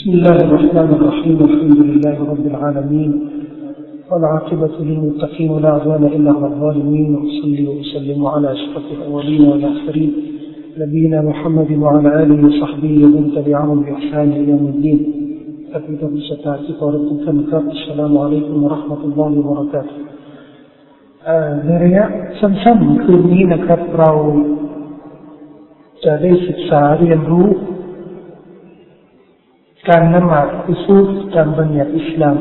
بسم الله الرحمن الرحيم الحمد لله رب العالمين والعاقبة للمتقين ولا عدوان إلا على الظالمين وأصلي وأسلم على أشرف الأولين والآخرين نبينا محمد وعلى آله وصحبه ومن تبعهم بإحسان إلى يوم الدين أبدا بشتاتك وربكم السلام عليكم ورحمة الله وبركاته ในระยะสั้นๆคืนนี้นะครับ เราจะได้ศึกษาเรียนรู้ การนมาดอุซูฟตามบัญญัติอิสลาม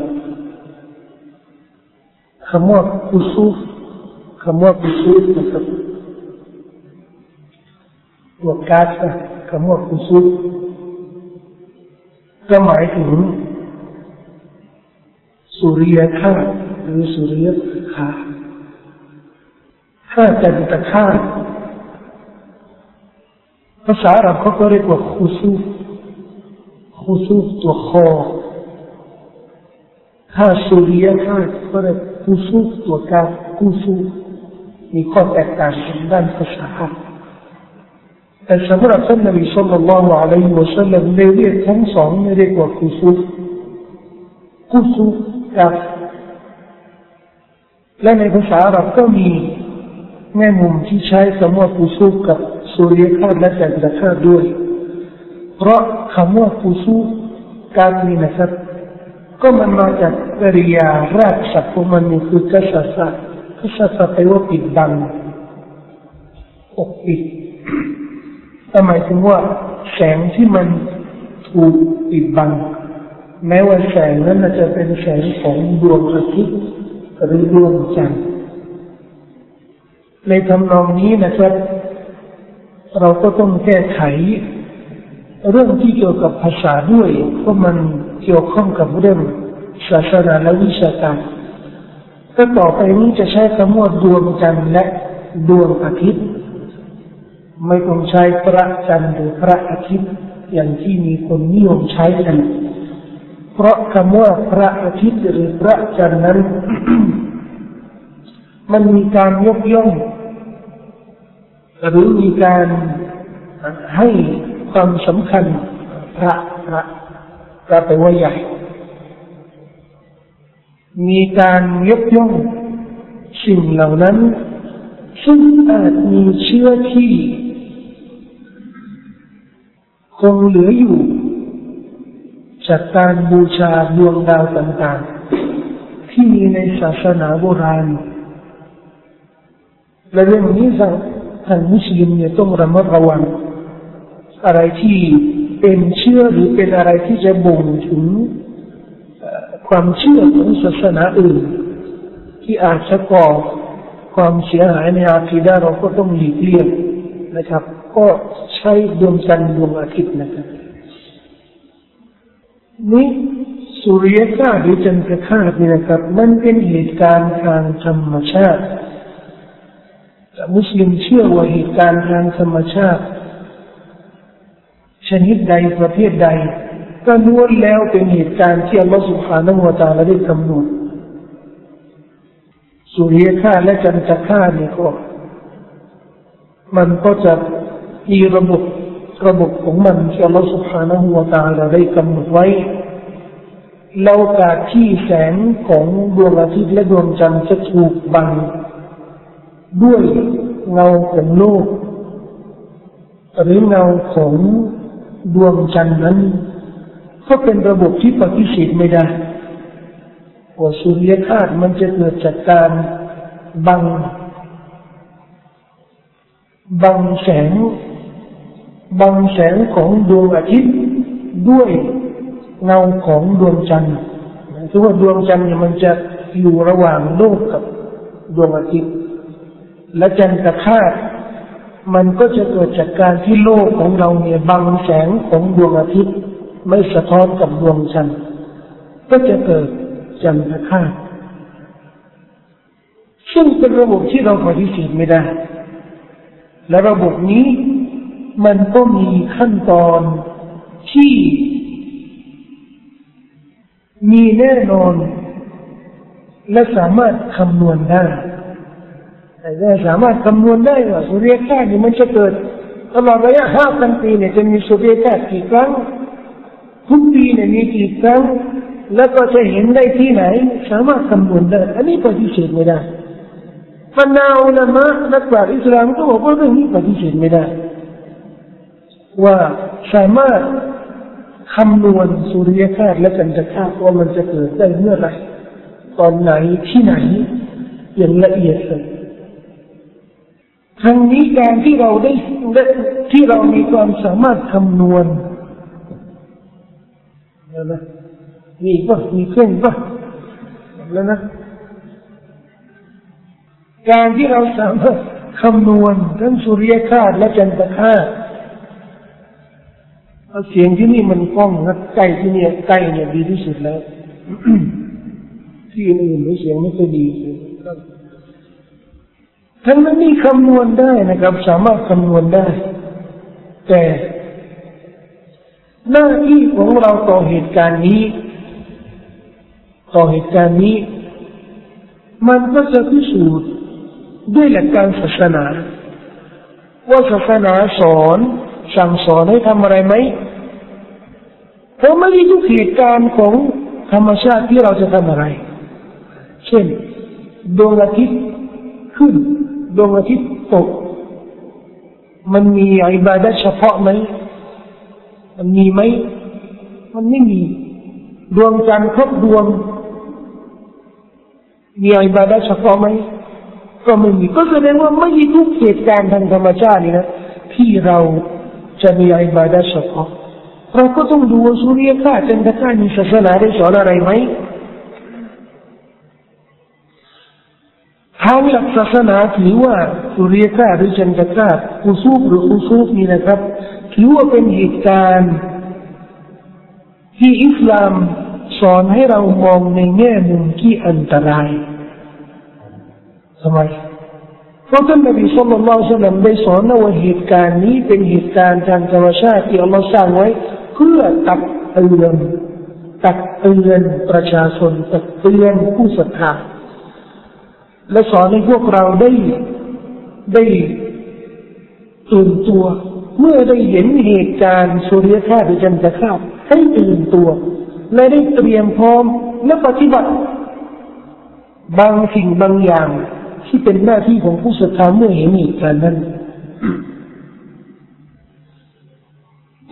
คำว่าอุซูฟคำว่าอุซูฟนะครับตัวกาสคำว่าอุซูฟก็หมายถึงสุริยคาหรือสุริยคาถ้าจันตคาภาษาอาหรับเขาก็เรียกว่าคุซูฟ คุซูฟตัวคอถ้าสุริยคาก็เรียกคุซูฟตัวกาคุซูฟมีข้อแตกต่างกันด้านภาษาแต่สำหรับท่านนบีสุลต่านละอะลัยฮิวะสัลลัมในเรียกทั้งสองเรียกว่าคุซูฟคุซูฟกับและในภาษาอาหรับก็มีแง่มุมที่ใช้คำว่ากุซูกับสุริยคาตและแสงประคาตด้วย เพราะคำว่ากุซูการนี้นะครับ ก็มันมาจากกริยารากศัพท์ของมันนี่คือกัสสะกัสสะแปลว่าปิดบังปกปิดหมายถึงว่าแสงที่มันถูกปิดบัง แม้ว่าแสงนั้นจะเป็นแสงของดวงอาทิตย์หรือดวงจันทร์ในทำนองนี้นะครับ เราก็ต้องแก้ไข เรื่องที่เกี่ยวกับภาษาด้วยเพราะมันเกี่ยวข้องกับเรื่องศาสนาและวิชาการก็ต่อไปนี้จะใช้คำว่าดวงจันทร์และดวงอาทิตย์ ไม่ต้องใช้พระจันทร์หรือพระอาทิตย์ อย่างที่มีคนนิยมใช้กัน เพราะคำว่าพระอาทิตย์หรือพระจันทร์นั้น มันมีการยกย่องหรือมีการให้ ความสำคัญพระพระพระไปว่าใหญ่ มีการยกย่องสิ่งเหล่านั้น ซึ่งอาจมีเชื้อที่ คงเหลืออยู่ จากการบูชาดวงดาวต่างๆ ที่มีในศาสนาโบราณและเรื่องนี้ทางมุสลิมเนี่ยต้องระมัดระวัง อะไรที่เป็นเชื่อหรือเป็นอะไรที่จะบ่งถึงความเชื่อของศาสนาอื่น ที่อาจจะก่อความเสียหายในอาคีดาเราก็ต้องหลีกเลี่ยงนะครับ ก็ใช้ดวงจันทร์ดวงอาทิตย์นะครับนี่สุริยคราหรือจันทร์ครานี่นะครับ มันเป็นเหตุการณ์ทางธรรมชาติมุสลิมเชื่อว่าเหตุการณ์ทางธรรมชาติ ชนิดใดประเภทใด ก็ล้วนแล้วเป็นเหตุการณ์ที่อัลลอฮฺสุบฮานาหัวตาละได้กำหนดสุริยค่าและจันทร์คาเนี่ยก็ มันก็จะมีระบบระบบของมันที่อัลลอฮฺสุบฮานาหัวตาละได้กำหนดไว้แล้วการที่แสงของดวงอาทิตย์และดวงจันทร์จะถูกบัง ด้วยเงาของโลก หรือเงาของ ดวงจันทร์นั้น ก็เป็นระบบที่ปฏิเสธไม่ได้ว่าสุริยคาตมันจะเกิดจากการบัง บังแสง บังแสงของดวงอาทิตย์ด้วยเงาของดวงจันทร์คือว่าดวงจันทร์เนี่ยมันจะอยู่ระหว่างโลกกับดวงอาทิตย์ และจันทร์คาต มันก็จะเกิดจากการที่โลกของเราเนี่ยบังแสงของดวงอาทิตย์ ไม่สะท้อนกับดวงจันทร์ก็จะเกิดจันทรคาตซึ่งเป็นระบบที่เราปฏิเสธไม่ได้ และระบบนี้มันก็มีขั้นตอนที่มีแน่นอน และสามารถคำนวณได้ แต่สามารถคำนวณได้ว่าสุริยคราสนี่มันจะเกิดตลอดระยะห้าพันปีเนี่ยจะมีสุริยคราสกี่ครั้งทุกปีเนี่ยมีกี่ครั้งแล้วก็จะเห็นได้ที่ไหน สามารถคำนวณได้อันนี้ปฏิเสธไม่ได้บรรดาอุลามะนักปราชญ์อิสลามก็บอกว่าเรื่องนี้ปฏิเสธไม่ได้ ว่าสามารถคำนวณสุริยคราสและจันทรคราสว่ามันจะเกิดได้เมื่อไรตอนไหนที่ไหนอย่างละเอียดเลย ทั้งนี้การที่เราได้ที่เรามีความสามารถคำนวณนะมีป่ะมีเครื่องป่ะแล้วนะการที่เราสามารถคำนวณทั้งสุริยคาสและจันทคาเสียงที่นี่มันก้องนะใกล้ที่นี่ใกล้เนี่ยดีที่สุดแล้ว ที่อื่นเสียงไม่ค่อยดี ทั้งนั้นนี่คำนวณได้นะครับ สามารถคำนวณได้ แต่หน้าที่ของเราต่อเหตุการณ์นี้ ต่อเหตุการณ์นี้ มันก็จะพิสูจน์ด้วยหลักการศาสนา ว่าศาสนาสอนสั่งสอนให้ทำอะไรไหมเพราะไม่ได้ทุกเหตุการณ์ของธรรมชาติที่เราจะทำอะไร เช่นดวงอาทิตย์ขึ้น ดวงอาทิตย์ตก มันมีอิบาดะเฉพาะไหมมันมีไหมมันไม่มี ดวงจันทร์ครบดวง มีอิบาดะเฉพาะไหมก็ไม่มีก็แสดงว่าไม่มีทุกเหตุการณ์ทางธรรมชาตินี่นะที่เราจะมีอิบาดะเฉพาะเราก็ต้องดูว่าสุริยคราจันทรคราสมีศาสนาได้สอนอะไรไหม ทางหลักศาสนาถือว่าสุริยคราหรือจันทรคราอุซูบหรืออุซูบนี่นะครับถือว่าเป็นเหตุการณ์ที่อิสลามสอนให้เรามองในแง่มุมที่อันตรายทำไมเพราะท่านนบีสุลต่านละสัลลัมได้สอนว่าเหตุการณ์นี้เป็นเหตุการณ์ทางธรรมชาติที่อัลลอฮ์สร้างไว้ เพื่อตักเตือนตักเตือนประชาชนตักเตือนผู้ศรัทธา และสอนให้พวกเราได้ได้ตื่นตัว เมื่อได้เห็นเหตุการณ์สุริยคราหรือจันทรคราให้ตื่นตัว และได้เตรียมพร้อมและปฏิบัติ บางสิ่งบางอย่างที่เป็นหน้าที่ของผู้ศรัทธาเมื่อเห็นเหตุการณ์นั้น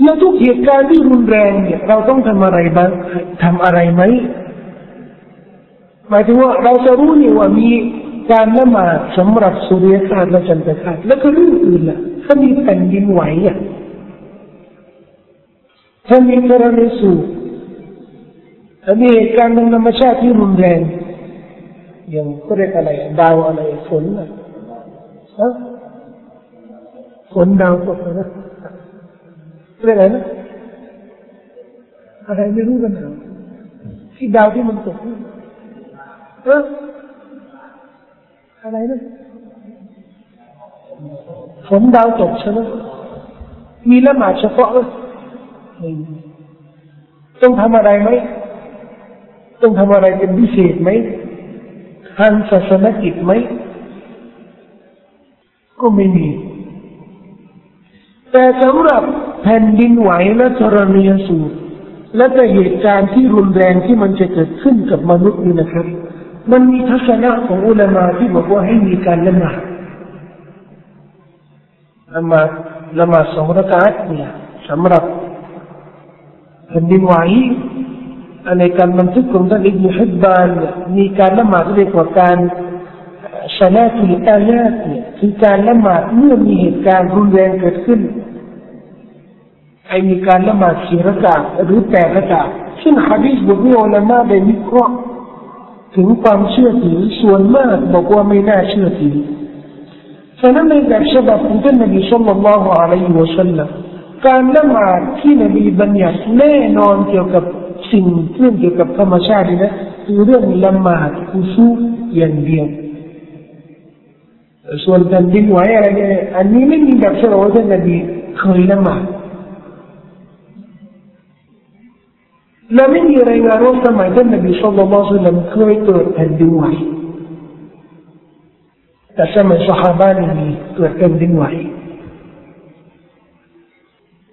และทุกเหตุการณ์ที่รุนแรงเนี่ยเราต้องทำอะไรบ้างทำอะไรไหมหมายถึงว่าเราจะรู้นี่ว่ามี การละหมาดสำหรับสุริยคราสและจันทรคราสแล้วก็เรื่องอื่นล่ะถ้ามีแผ่นดินไหวอะถ้ามีกรณีสูบถ้ามีเหตุการณ์ทางธรรมชาติที่รุนแรงอย่างเขาเรียกอะไรดาวอะไรฝนอะฮะฝนดาวตกนะเรียกอะไรนะอะไรไม่รู้กันนะที่ดาวที่มันตกเออ อะไรนะฝนดาวตกใช่ไหมมีละหมาดเฉพาะไม่ต้องทำอะไรไหมต้องทำอะไรเป็นพิเศษไหมทางศาสนกิจไหม ก็ไม่มี แต่สำหรับแผ่นดินไหวและธรณีสูตรและแต่เหตุการณ์ที่รุนแรงที่มันจะเกิดขึ้นกับมนุษย์นี่นะครับ มันมีทัศนะของอุลามาที่บอกว่าให้มีการละหมาดละหมาดละหมาดสองรากาศเนี่ยสำหรับแผ่นดินไหวในการบันทึกของท่านอิบนุฮิบบานมีการละหมาดเรียกว่าการชนะตุลอายาตเนี่ยคือการละหมาดเมื่อมีเหตุการณ์รุนแรงเกิดขึ้นไอมีการละหมาดสี่ระกาหรือแปดระกาซึ่งฮะดีษบทนี้อัลลอฮ์ได้วิเคราะห์ ถึงความเชื่อถือส่วนมากบอกว่าไม่น่าเชื่อถือฉะนั้นในแบบฉบับของท่านนบีสุลต่านละฮ์อะลัยฮิวะสัลลัมการละหมาดที่นบีบัญญัติแน่นอนเกี่ยวกับสิ่งเรื่องเกี่ยวกับธรรมชาตินะคือเรื่องละหมาดอุซูอย่างเดียวส่วนแผ่นดินไหวอะไรเนี่ยอันนี้ไม่มีแบบฉบับท่านนบีเคยละหมาด และไม่มีรายงานว่าสมัยท่านนบีสุลต่านสัลลัมเคยเกิดแผ่นดินไหวแต่สมัยสหายนี่มีเกิดแผ่นดินไหว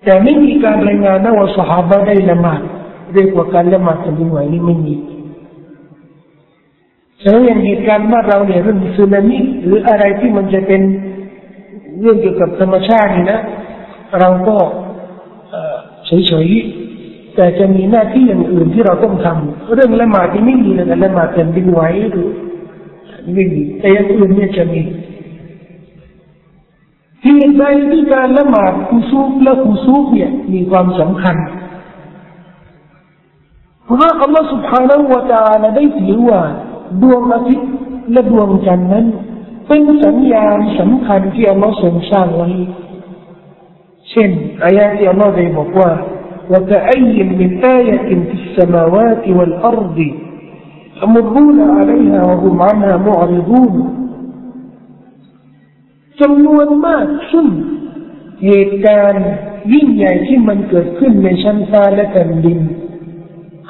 แต่ไม่มีการรายงานนะว่าสหายบ้านได้ละหมาดเรียกว่าการละหมาดแผ่นดินไหวนี่ไม่มีแล้วอย่างเหตุการณ์บ้านเราเนี่ยเรื่องสึนามิหรืออะไรที่มันจะเป็นเรื่องเกี่ยวกับธรรมชาตินี่นะ เราก็เฉยๆ แต่จะมีหน้าที่อย่างอื่นที่เราต้องทำเรื่องละหมาดที่ไม่มีเลยละหมาดแผ่นดินไหวหรือไม่มีแต่อย่างอื่นเนี่ยจะมีเหตุใดที่การละหมาดคุซูฟและคุซูฟเนี่ยมีความสำคัญเพราะอัลลอฮฺ سبحانه และ تعالى ได้ถือว่าดวงอาทิตย์และดวงจันทร์นั้นเป็นสัญญาณสำคัญที่อัลลอฮฺทรงสร้างไว้เช่นอายะที่อัลลอฮฺได้บอกว่า وكأي من آية في السماوات والأرض يمرون عليها وهم عنها معرضون จำนวนมากซึ่งเหตุการณ์ยิ่งใหญ่ที่มันเกิดขึ้นในชั้นฟ้าและแผ่นดิน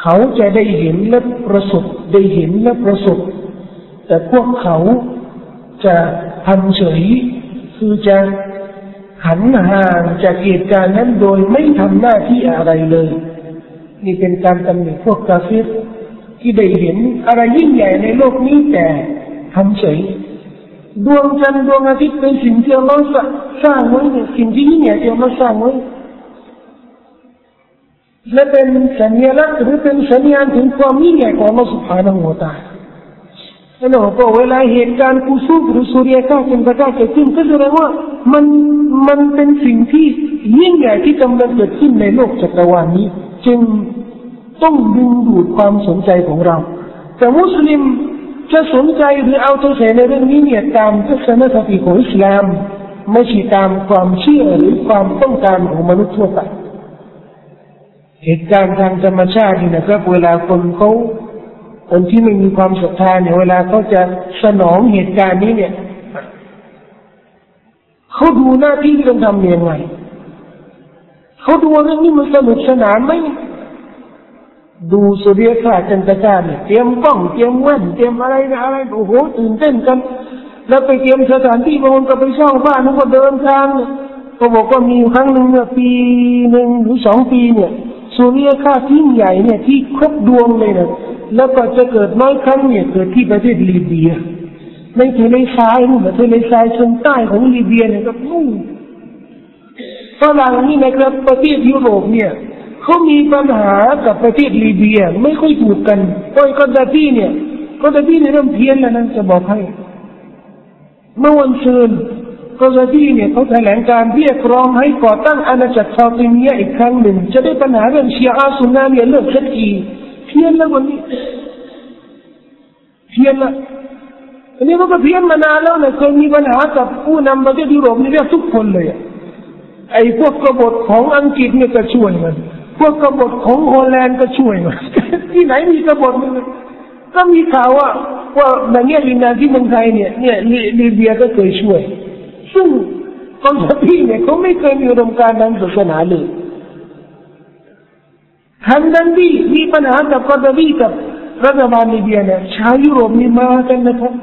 เขาจะได้เห็นและประสบได้เห็นและประสบ แต่พวกเขาจะทำเฉยคือจะ หันห่างจากเหตุการณ์นั้นโดยไม่ทำหน้าที่อะไรเลย นี่เป็นการตำหนิพวกกาฟิรที่ได้เห็นอะไรยิ่งใหญ่ในโลกนี้แต่ทำเฉยดวงจันทร์ดวงอาทิตย์เป็นสิ่งที่เราสร้างไว้สิ่งที่ยิ่งใหญ่ที่เราสร้างไว้และเป็นสัญลักษณ์หรือเป็นสัญญาณถึงความยิ่งใหญ่ของเราสุภาพนโมตา แล้วก็เวลาเหตุการณ์กุซุบหรือสุริยะก้าเป็นประกาศเกิดขึ้นก็แสดงว่ามันมันเป็นสิ่งที่ยิ่งใหญ่ที่กำลังเกิดขึ้นในโลกจักรวาลนี้ จึงต้องดึงดูดความสนใจของเรา แต่มุสลิมจะสนใจหรือเอาใจใส่ในเรื่องนี้เนี่ยตามทัศนคติของอิสลาม ไม่ใช่ตามความเชื่อหรือความต้องการของมนุษย์ทั่วไปเหตุการณ์ทางธรรมชาตินี่นะครับเวลาคนเขา คนที่ไม่มีความศรัทธาเนี่ยเวลาเขาจะสนองเหตุการณ์นี้เนี่ยเขาดูหน้าที่ที่ต้องทำยังไงเขาดูเรื่องนี้มันสนุกสนานไหมดูสุริยคราจันทร์าเนี่ยเตรียมกล้องเตรียมแว่นเตรียมอะไรอะไรโอ้โหตื่นเต้นกัน แล้วไปเตรียมสถานที่บางคนก็ไปเช่าบ้านแล้วก็เดินทางเขาบอกว่ามีครั้งหนึ่งเนี่ยปีหนึ่งหรือสองปีเนี่ย สุริยคราที่ใหญ่เนี่ยที่ครบดวงเลยนะแล้วก็จะเกิดน้อยครั้งเนี่ยเกิดที่ประเทศลีเบียในทะเลทรายนู่นทะเลทรายชิงใต้ของลีเบียเนี่ยก็นู่นฝรั่งนี่นะครับประเทศยุโรปเนี่ยเขามีปัญหากับประเทศลีเบียไม่ค่อยถูกกันเพราะกอดาตี้เนี่ยกอดาตี้เนี่ยเริ่มเพี้ยนแล้วนะจะบอกให้เมื่อวันซืน กอซาตี้เนี่ยเขาแถลงการเรียกร้องให้ก่อตั้งอาณาจักรฟาติมียอีกครั้งหนึ่ง จะได้ปัญหาเรื่องเชีอาสุนนาเนี่ยเลิกสักทีเพี้ยนแล้ววันนี้เพี้ยนละอันนี้มันก็เพี้ยนมานานแล้วนะเคยมีปัญหากับผู้นำประเทศยุโรปนี่เรียกทุกคนเลยไอ้พวกกบฏของอังกฤษเนี่ยก็ช่วยมันพวกกบฏของโฮลแลนด์ก็ช่วยมันที่ไหนมีกบฏก็มีข่าวว่าว่าในเงี้ลินาที่เมืองไทยเนี่ยเนี่ยลีเบียก็เคยช่วย ซึ่งคนที่เนี่ยเขาไม่เคยมีอุดมการณ์ทางศาสนาเลยฮันดันดีมีปัญหากับกอดบีกับรัฐบาลลิเบียเนี่ยชาวยุโรปนี่มากันนะครับ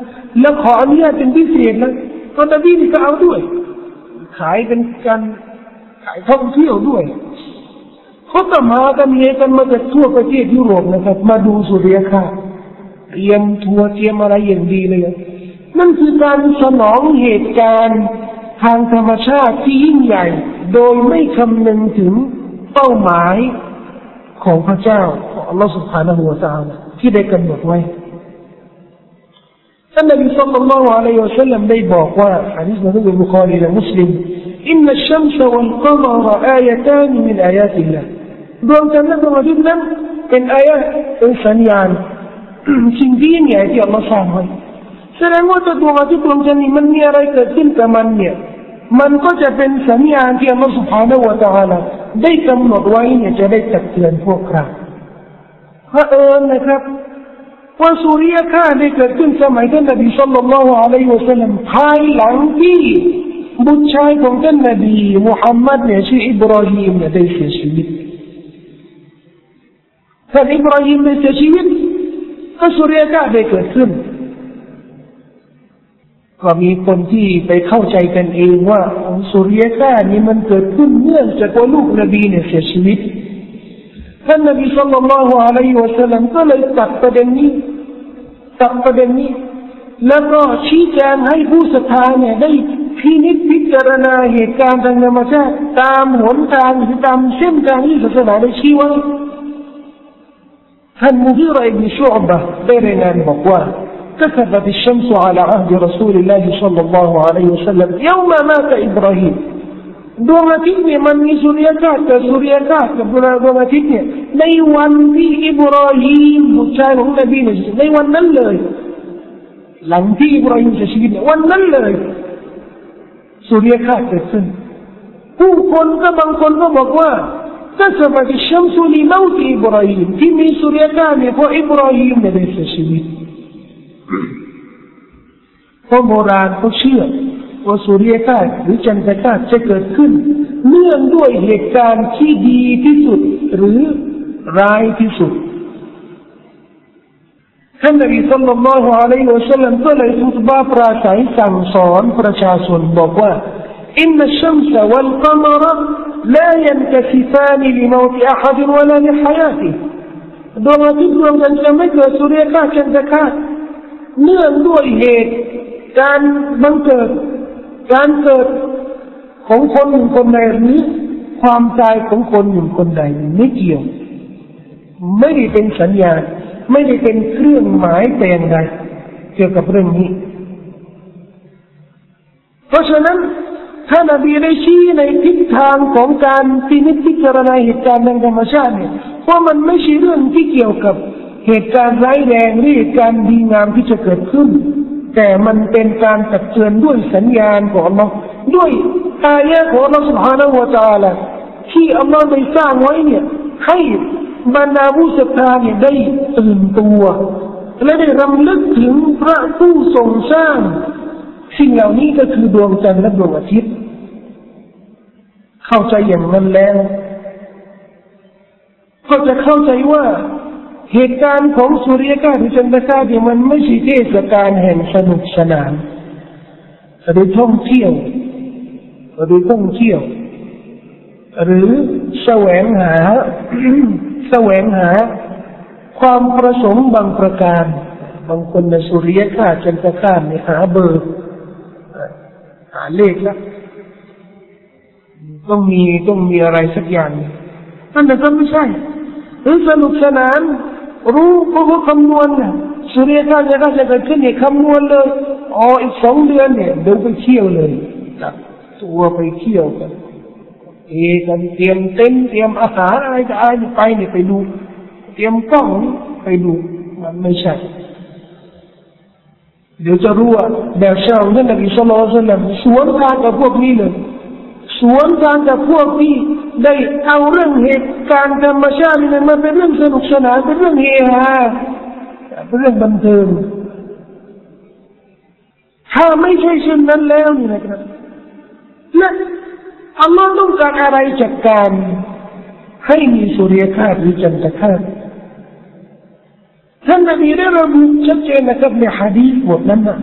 แล้วขออนุญาตเป็นพิเศษนะกอดบีนี่ก็เอาด้วย ขายเป็นการขายท่องเที่ยวด้วยเขาก็มากันเฮกันมาจากทั่วประเทศยุโรปนะครับ มาดูสุริยคาเตรียมทัวร์เตรียมอะไรอย่างดีเลย นั่นคือการสนองเหตุการณ์ทางธรรมชาติที่ยิ่งใหญ่ โดยไม่คำนึงถึงเป้าหมายของพระเจ้าของอัลลอฮฺสุบฮานะฮูวะตาลที่ได้กำหนดไว้ท่านนบีสุลลัลลอฮุอะลัยฮิวะสัลลัมได้บอกว่าฮะดิษในบุบุคอรีละมุสลิมอินนัชชัมซะวัลกอมรอายะตานมินอายาติลลาดวงจันทร์และดวงอาทิตย์นั้นเป็นอายะเป็นสัญญาณสิ่งที่ยิ่งใหญ่ที่อัลลอฮฺสร้างไว้ แสดงว่าตัวที่ตรงจะนี่มันมีอะไรเกิดขึ้นกับมันเนี่ยมันก็จะเป็นสัญญาณที่อัลลอฮฺ سبحانه وتعالى ได้กำหนดไว้เนี่ยจะได้ตักเตือนพวกเราพระเอิญนะครับว่าสุริยคราได้เกิดขึ้นสมัยท่านนบีสัลลัลลอฮุอะลัยฮิสซลลัมภายหลังที่บุตรชายของท่านนบีมุฮัมมัดเนี่ยชื่ออิบราฮิมเนี่ยได้เสียชีวิตท่านอิบราฮิมได้เสียชีวิตก็สุริยคราได้เกิดขึ้น ก็มีคนที่ไปเข้าใจกันเองว่าสุริยครานี้มันเกิดขึ้นเนื่องจากว่าลูกนบีเนี่ยเสียชีวิตท่านนบีสุลต่านละฮ์อะลัยฮิวะสัลลัมก็เลยตัดประเด็นนี้ตัดประเด็นนี้ แล้วก็ชี้แจงให้ผู้ศรัทธาเนี่ยได้พินิจพิจารณาเหตุการณ์ทางธรรมชาติตามหนทางหรือตามเส้นทางที่ศาสนาได้ชี้ไว้ท่านมุฮีรอิบนชุอบะได้รายงานบอกว่า كسفت الشمس على عهد رسول الله صلى الله عليه وسلم يوم مات إبراهيم ดวงอาทิตย์เนี่ยมันมีสุริยคราสกับสุริยคราสกับดวงอาทิตย์เนี่ยในวันที่อิบราฮิมบุตรชายของนบีเนี่ยในวันนั้นเลย หลังที่อิบราฮิมเสียชีวิตเนี่ยวันนั้นเลยสุริยคราสเกิดขึ้นผู้คนก็บางคนก็บอกว่าก็สมัยที่ชัมสุลีเม เพราะโบราณเขาเชื่อว่าสุริยกาศหรือจันทรกาศจะเกิดขึ้น เนื่องด้วยเหตุการณ์ที่ดีที่สุดหรือร้ายที่สุดท่านนบีสัลลัลลอฮุอะลัยฮิวะสัลลัมก็เลยทุตบาปราศัยสั่งสอนประชาชนบอกว่าอินนัชชัมสะวัลกัมระลายันกสิฟานิลิมอวติอะฮัดวะลาลิฮายาติดวงอาทิตย์ดวงจันทร์จะไม่เกิดสุริยกาศจันทรกาศ เนื่องด้วยเหตุ การบังเกิด การเกิดของคนหนึ่งคนใดหรือความตายของคนหนึ่งคนใดไม่เกี่ยว ไม่ได้เป็นสัญญา ไม่ได้เป็นเครื่องหมายแต่อย่างใดเกี่ยวกับเรื่องนี้ เพราะฉะนั้นถ้านบีได้ชี้ในทิศทางของการพินิจพิจารณาเหตุการณ์ทางธรรมชาติเนี่ยเพรามันไม่ใช่เรื่องที่เกี่ยวกับ เหตุการณ์ร้ายแรงหรือเหตุการณ์ดีงามที่จะเกิดขึ้น แต่มันเป็นการตักเตือนด้วยสัญญาณของเราด้วยอายะของอัลเราสุภาณวจาละที่อัลลอฮ์ได้สร้างไว้เนี่ย ให้บรรดาผู้ศรัทธาเนี่ยได้ตื่นตัว และได้รำลึกถึงพระผู้ทรงสร้าง สิ่งเหล่านี้ก็คือดวงจันทร์และดวงอาทิตย์ เข้าใจอย่างนั้นแล้ว ก็จะเข้าใจว่า เหตุการณ์ของสุริยคราหรือจันทราสเนี่ยมันไม่ใช่เทศกาลแห่งสนุกสนานหรือท่องเที่ยวหรือท่องเที่ยว หรือแสวงหาแสวงหา ความประสงค์บางประการ บางคนในสุริยคราจันทราสเนี่ยหาเบอร์หาเลขแล้วต้องมีต้องมีอะไรสักอย่างนั่นแต่ก็ไม่ใช่หรือสนุกสนาน รู้ก็เขาคำนวณนะสุริยคราสจะก็จะเกิดขึ้นเนี่ยคำนวณเลยอ๋ออีกสองเดือนเนี่ยเดินไปเที่ยวเลยจับตัวไปเที่ยวกันเอกันเตรียมเต็นท์เตรียมอาหารอะไรจะอะไรไปเนี่ยไปดู เตรียมกล้องไปดูมันไม่ใช่เดี๋ยวจะรู้ว่าแบบเช่าท่านนบีสุลต่านสวนทางกับพวกนี้เลย สวนทางกับพวกที่ได้เอาเรื่องเหตุการณ์ธรรมชาตินี่มันเป็นเรื่องสนุกสนานเป็นเรื่องเฮฮาเป็นเรื่องบันเทิงถ้าไม่ใช่เช่นนั้นแล้วนี่นะครับและอัลลอฮ์ต้องการอะไรจากการให้มีสุริยคาหรือจันทคาท่านนบีได้ระบุชัดเจนนะครับในฮะดีษบทนั้นนะ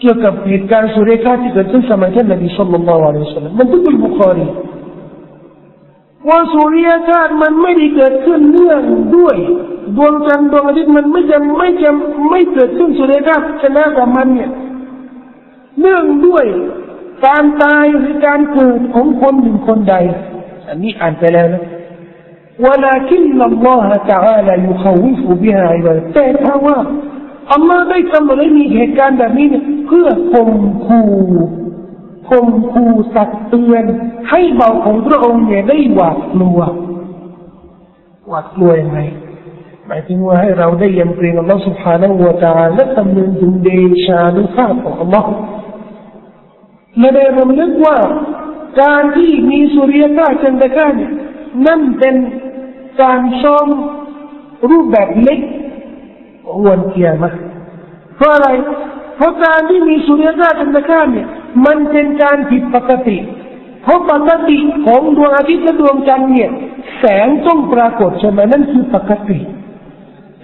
เกี่ยวกับเหตุการณ์สุริยคราสที่เกิดขึ้นสมัยท่านนบีสุลต่านละอัลลอฮฺมันตุกุลบุคารีว่าสุริยคราสมันไม่ได้เกิดขึ้นเนื่องด้วยดวงจันทร์ดวงอาทิตย์มันไม่จำไม่จำไม่เกิดขึ้นสุริยคราสชนะกับมันเนี่ยเนื่องด้วยการตายหรือการเกิดของคนหนึ่งคนใด อันนี้อ่านไปแล้วนะ ولكن الله تعالى يخوف بها عباده แต่ถ้าว่า อัลลอฮ์ได้กำหนดให้มีเหตุการณ์แบบนี้เพื่อข่มขู่ข่มขู่สัตว์เตือน ให้เบาของพระองค์เนี่ยได้หวาดกลัวหวาดกลัวยังไงหมายถึงว่าให้เราได้ยำเกรงอัลลอฮ์สุภาณวตาและคำนึงถึงเดชานุภาพของอัลลอฮ์และได้รำลึกว่าการที่มีสุริยกาจันตะกันนั่นเป็นการช่องรูปแบบเล็ก วันเกียรมาเพราะอะไรเพราะการที่มีสุริยคราจันทรคาสเนี่ยมันเป็นการผิดปกติ เพราะปกติของดวงอาทิตย์และดวงจันทร์เนี่ย แสงต้องปรากฏใช่ไหมนั่นคือปกติ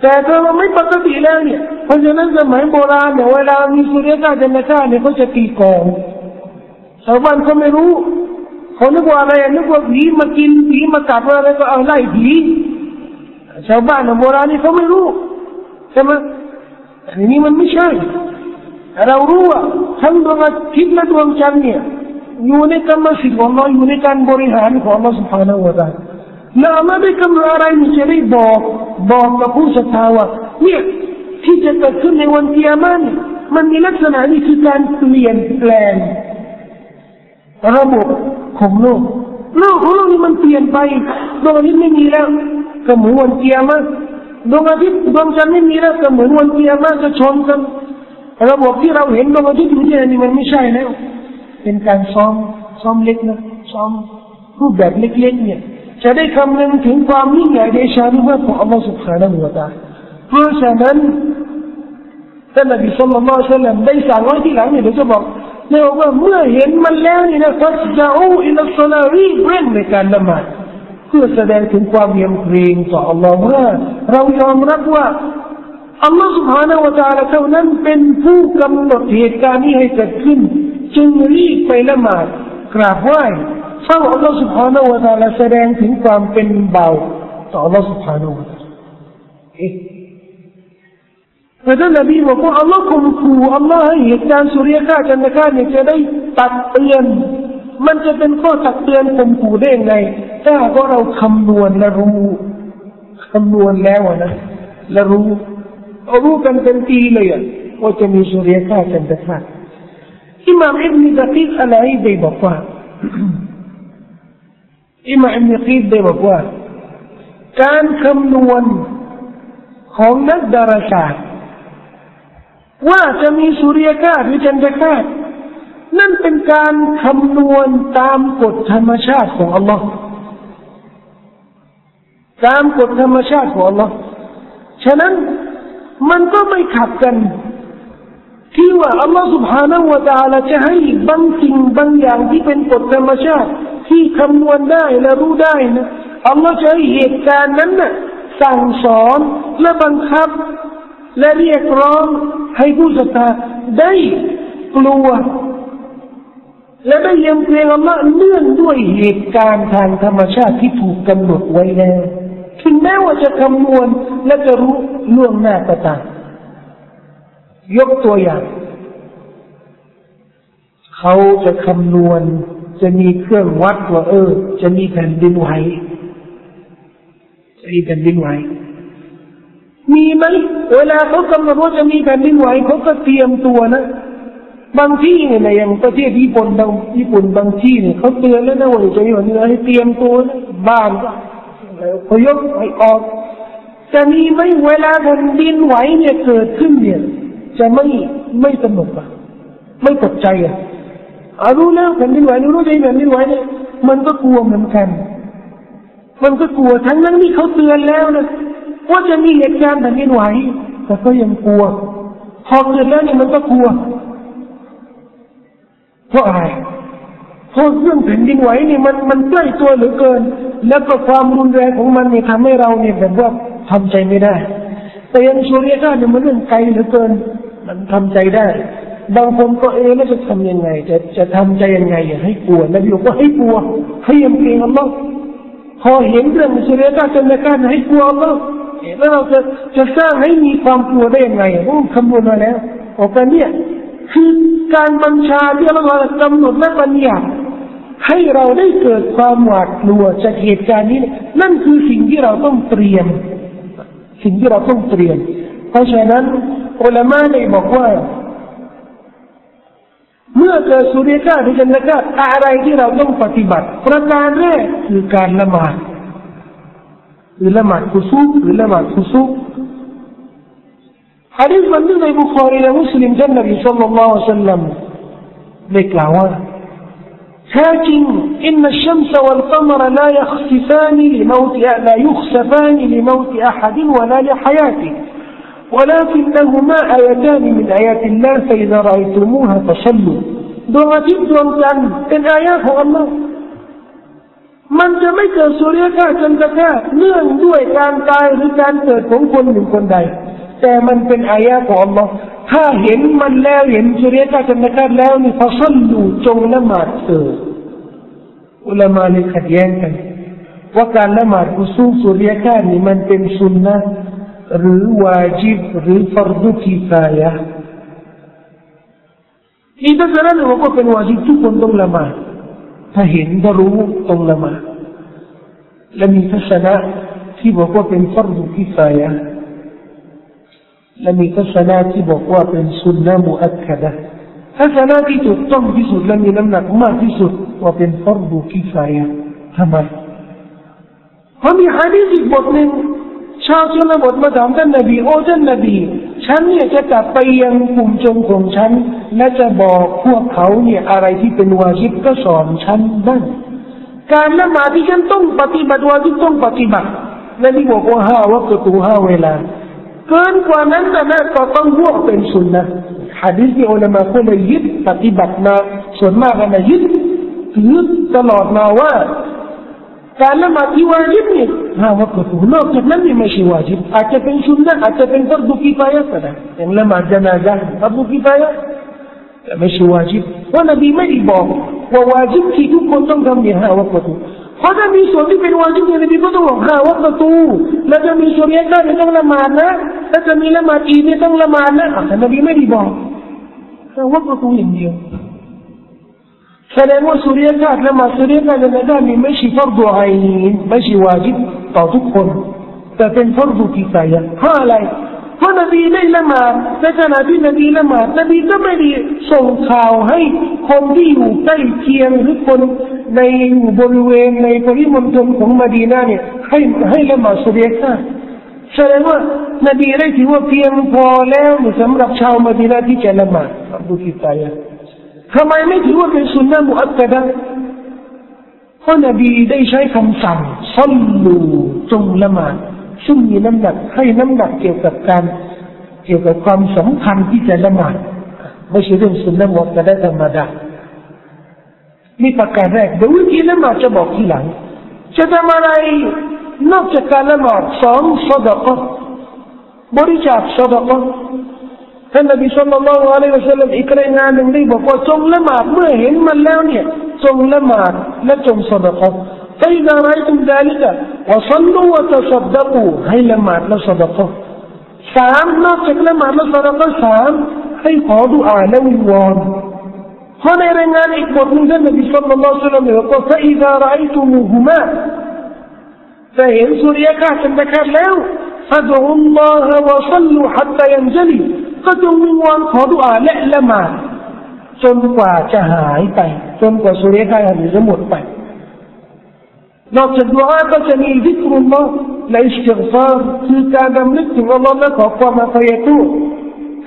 แต่ถ้ามันไม่ปกติแล้วเนี่ย เพราะฉะนั้นสมัยโบราณเนี่ยเวลามีสุริยคราจันทร์คาสเนี่ยเขาจะตีกองชาวบ้านเขาไม่รู้เขานึกว่าอะไรนึกว่าผีมากินผีมากัดอะไรก็เอาไล่ผีชาวบ้านโบราณนี่เขาไม่รู้ ใช่ไหมอันนี้มันไม่ใช่เรารู้ว่าทั้งดวงอาทิตย์และดวงจันทร์เนี่ยอยู่ในกรรมสิทธิ์ของเราอยู่ในการบริหารของเราสุภาณวตาแล้วไม่ได้กำหนดอะไรมีจะได้บอกบอกกับผู้ศรัทธาว่าเนี่ยที่จะเกิดขึ้นในวันเกียรติมันมีลักษณะนี้คือการเปลี่ยนแปลง ระบบของโลกโลกของเรานี่มันเปลี่ยนไปดวงอาทิตย์ไม่มีแล้วก็เหมือนวันเกียรติ ดวงอาทิตย์ดวงจันทร์ไม่มีแล้วก็เหมือนวันเกียร์มาจะชนกันระบบที่เราเห็นดวงอาทิตย์อยู่ที่ไหนนี่มันไม่ใช่แล้ว เป็นการซ้อมซ้อมเล็กนะซ้อมรูปแบบเล็กๆเนี่ย จะได้คำนึงถึงความนิ่งใหญ่ในชานุภาพของอัลลอฮฺสุบฮานะฮูวะตาเพราะฉะนั้นท่านนบีสุลต่านละสัลลัมได้สั่งไว้ที่หลังเนี่ยเดี๋ยวจะบอกเนี่ยว่าเมื่อเห็นมันแล้วนี่นะฟัสดาอูอิลสลาวีเร่งในการละหมาด พื่อแสดงถึงความเยียมเกรงต่ออัลลอฮ์ว่าเรายอมรับว่าอัลลอฮ์ سبحانه และ تعالى เท่านั้นเป็นผู้กำหนดเหตุการณ์นี้ให้เกิดขึ้นจึงรีบไปละหมาดกราบไหว้เฝ้าอัลลอฮฺ سبحانه และ تعالى แสดงถึงความเป็นเบาต่ออัลลอฮฺ سبحانه และ تعالى เอ๊ะแต่ท่านนบีบอกว่าอัลลอฮ์คมขู่อัลลอฮ์ให้เหตุการณ์สุริยคราสจันทร์คราสเนี่ยจะได้ตักเตือน มันจะเป็นข้อตักเตือนคมขู่ได้ยังไงถ้าก็เราคำนวณและรู้คำนวณแล้วนะและรู้รู้กันเป็นปีเลยว่าจะมีสุริยคราสจันทร์คราอิหม่ามอิบนุดะกีกอะไรได้บอกว่าอิหม่ามอิบนุดะกีได้บอกว่า การคำนวณของนักดาราศาสตร์ว่าจะมีสุริยคราหรือจันทรครา นั่นเป็นการคำนวณตามกฎธรรมชาติของอัลลอฮ์ตามกฎธรรมชาติของอัลลอฮ์ฉะนั้นมันก็ไม่ขัดกันที่ว่าอัลลอฮฺ سبحانه และ تعالى จะให้บางสิ่งบางอย่างที่เป็นกฎธรรมชาติที่คำนวณได้และรู้ได้นะอัลลอฮฺจะให้เหตุการณ์นั้นนะ่ะสั่งสอนและบังคับ และเรียกร้องให้ผู้ศรัทธาได้กลัว และได้ยำเกรงอัลลอฮ์เนื่องด้วยเหตุการณ์ทางธรรมชาติที่ถูกกำหนดไว้แล้วถึงแม้ว่าจะคำนวณและจะรู้ล่วงหน้าก็ตามยกตัวอย่างเขาจะคำนวณ จะมีเครื่องวัดว่าเออ จะมีแผ่นดินไหวจะมีแผ่นดินไหวมีไหมเวลาเขากำหนดว่าจะมีแผ่นดินไหวเขาก็เตรียมตัวนะ บางที่เนี่ยอย่างประเทศญี่ปุ่นบางญี่ปุ่นบางที่เนี่ยเขาเตือนแล้วนะว่าจะมีแผ่นดินไหวให้เตรียมตัวนะบ้านก็พยพให้ออกจะมีไหมเวลาแผ่นดินไหวเนี่ยเกิดขึ้นเนี่ย จะไม่ไม่สนุกอะไม่ตกใจอะรู้แล้วแผ่นดินไหวรู้ใจแผ่นดินไหวเนี่ยมันก็กลัวเหมือนกัน มันก็กลัวทั้งนั้นที่เขาเตือนแล้วนะว่าจะมีเหตุการณ์แผ่นดินไหวแต่ก็ยังกลัวพอเกิดแล้วเนี่ยมันก็กลัว เพราะอะไรเพราะเรื่องแผ่นดินไหวนี่มันมันใกล้ตัวเหลือเกิน แล้วก็ความรุนแรงของมันเนี่ยทำให้เราเนี่ยแบบว่าทำใจไม่ได้แต่ยังสุริยะเนี่ยมันเรื่องไกลเหลือเกิน มันทำใจได้ บางคนก็เอ๊ะแล้วจะทำยังไง จะจะทำใจยังไงอย่าให้กลัวนบีบอกว่าให้กลัว ให้ยำเกรงอัลลอฮ์พอเห็นเรื่องสุริยะจนในการให้กลัวอัลลอฮ์แล้วเราจะจะสร้างให้มีความกลัวได้ยังไงพวกคำนวณมาแล้วออกกันเนี่ยคือ การบัญชาที่เรากำหนดและบัญญัติให้เราได้เกิดความหวาดกลัวจากเหตุการณ์นี้ นั่นคือสิ่งที่เราต้องเตรียม สิ่งที่เราต้องเตรียม เพราะฉะนั้นอุลามะได้บอกว่า เมื่อเกิดสุริยคราหรือจันทร์คราอะไรที่เราต้องปฏิบัติ ประการแรกคือการละหมาดหรือละหมาดคุซุหรือละหมาดคุซุ ะดีษมันนึงในบุคอรีและมุสลิมท่านนบีสัลลัลลอฮุอะลัยฮิวะสัลลัมได้กล่าวว่า لكن إن الشمس والقمر لا يخسفان لموت لا يخسفان لموت أحد ولا لحياته ولكنهما آيتان من آيات الله فإذا رأيتموها فصلوا ดวงอาทิตย์ดวงจันทร์เป็นอายะของอัลลอฮ์ มันจะไม่เกิดสุริยคราสจันทรคราสเนื่องด้วยการตายหรือการเกิดของคนหนึ่งคนใด แต่มันเป็นอายะของอัลลอฮ์ถ้าเห็นมันแล้วเห็นสุริยคราสจันทรคราสแล้วนี่พอสั้นอยู่จงละหมาดเถิดอุลามาเลยขัดแย้งกันว่าการละหมาดกุซูสุริยคราสนี่มันเป็นสุนนะหรือวาจิบหรือฟรดุกิฟายะอีทัศนะหนึ่งกว่าเป็นวาจิบทุกคนต้องละหมาดถ้าเห็นก็รู้ต้องละหมาดและมีทัศนะที่บอกว่าเป็นฟรดุกิฟายะ และมีทัศนะที่บอกว่าเป็นสุนนะมุอัคคดะทัศนะที่ถูกต้องที่สุดและมีน้ำหนักมากที่สุดว่าเป็นฟอร์ดุกิฟายะทำไมเพราะมีฮะดีษอีกบทหนึ่งชาวชนบทมาถามท่านนบีโอ้ท่านนบีฉันเนี่ยจะกลับไปยังกลุ่มชนของฉัน และจะบอกพวกเขาเนี่ยอะไรที่เป็นวาจิบก็สอนฉันบ้างการละหมาดที่ฉันต้องปฏิบัติวาจิบต้องปฏิบัติและนบีบอกว่าห้าวัตถุห้าเวลา เกินกว่านั้นแต่นั้นก็ต้องบวกเป็นสุนนะฮะดีษที่อุลามะเขาเลยยึดปฏิบัติมาส่วนมากนะยึดถือตลอดมาว่าการละหมาดที่วาจิบนี่ห้าวัตถุนอกจากนั้นนี่ไม่ใช่วาจิบอาจจะเป็นสุนนะอาจจะเป็นฟัรดุกิฟายะก็ได้อย่างละหมาดจนาซะฟัรดุกิฟายะแต่ไม่ใช่วาจิบเพราะนบีไม่ได้บอกว่าวาจิบที่ทุกคนต้องทำเนี่ยห้าวัตถุ เพราะถ้ามีส่วนที่เป็นวาจิบเนี่ยนบีก็ต้องบอกห้าวัตถุแล้วจะมีส่วนนี้ได้เนี่ยต้องละหมาดนะแล้วจะมีละหมาดอีเนี่ยต้องละหมาดนะแต่นบีไม่ได้บอกห้าวัตถุอย่างเดียวแสดงว่าสุริยคราสละหมาดสุริยคราสในด้านนี้ไม่ใช่ฟัรดูไอไม่ใช่วาจิบต่อทุกคน แต่เป็นฟัรดูกิฟายะเพราะอะไร เพราะนบีได้ละหมาดในขณะที่นบีละหมาดนบีก็ไม่ได้ส่งข่าวให้คนที่อยู่ใกล้เคียงหรือคนในบริเวณในปริมณฑลของมดีนาเนี่ยให้ให้ละหมาดสุริยคราแสดงว่านบีได้ถือว่าเพียงพอแล้วสำหรับชาวมดีนาที่จะละหมาดฟัรดูกิฟายทำไมไม่ถือว่าเป็นสุนนะมุอัตดะเพราะนบีได้ใช้คำสั่งซัลลูจงละหมาด ซึ่งมีน้ำหนักให้น้ำหนักเกี่ยวกับการเกี่ยวกับความสำคัญที่จะละหมาดไม่ใช่เรื่องสุนนะหมุอัตดะธรรมดามีประการแรกเดี๋ยววิธีละหมาดจะบอกทีหลัง จะทำอะไรนอกจากการละหมาดสองสดกบริจาคสดกท่านนบีสุลต่านละอัลลอฮฺสัลลัมอีกรายงานหนึ่งได้บอกว่าจงละหมาดเมื่อเห็นมันแล้วเนี่ยจงละหมาดและจงสดก فإذا رأيتم ذلك وصلوا وتصدقوا ให้ละหมาดและสดกสามนอกจากละหมาดและสดกสามให้ขอดุอาและวิงวอนเพราะในรายงานอีกบทหนึ่งท่านนบีสุลต่านละอัลลอฮฺสัลลัมบอกว่า فإذا رأيتموهما ถ้าเห็นสุริยคราสเป็นตะคาแล้ว فادعوا الله وصلوا حتى ينجلي ก็จงวิงวอนขอดุอาและละหมาดจนกว่าจะหายไป จนกว่าสุริยคราสจะหมดไป นอกจากดุอาก็จะมีดิกรุลลอฮ์และอิสติฆฟารคือการดำลึกถึงอัลลอฮ์และขอความอภัยโทษการบันทึกของท่านบุคอรีและมุสลิมท่านนบีสัลลัลลอฮุอะลัยฮิวะสัลลัมได้บอกว่าอีกสำนวนหนึ่งได้ Dans cette dua, quand elle est zikrullah, l'ishtirfar, si t'as مثل والله لك أقوى ما سيكون.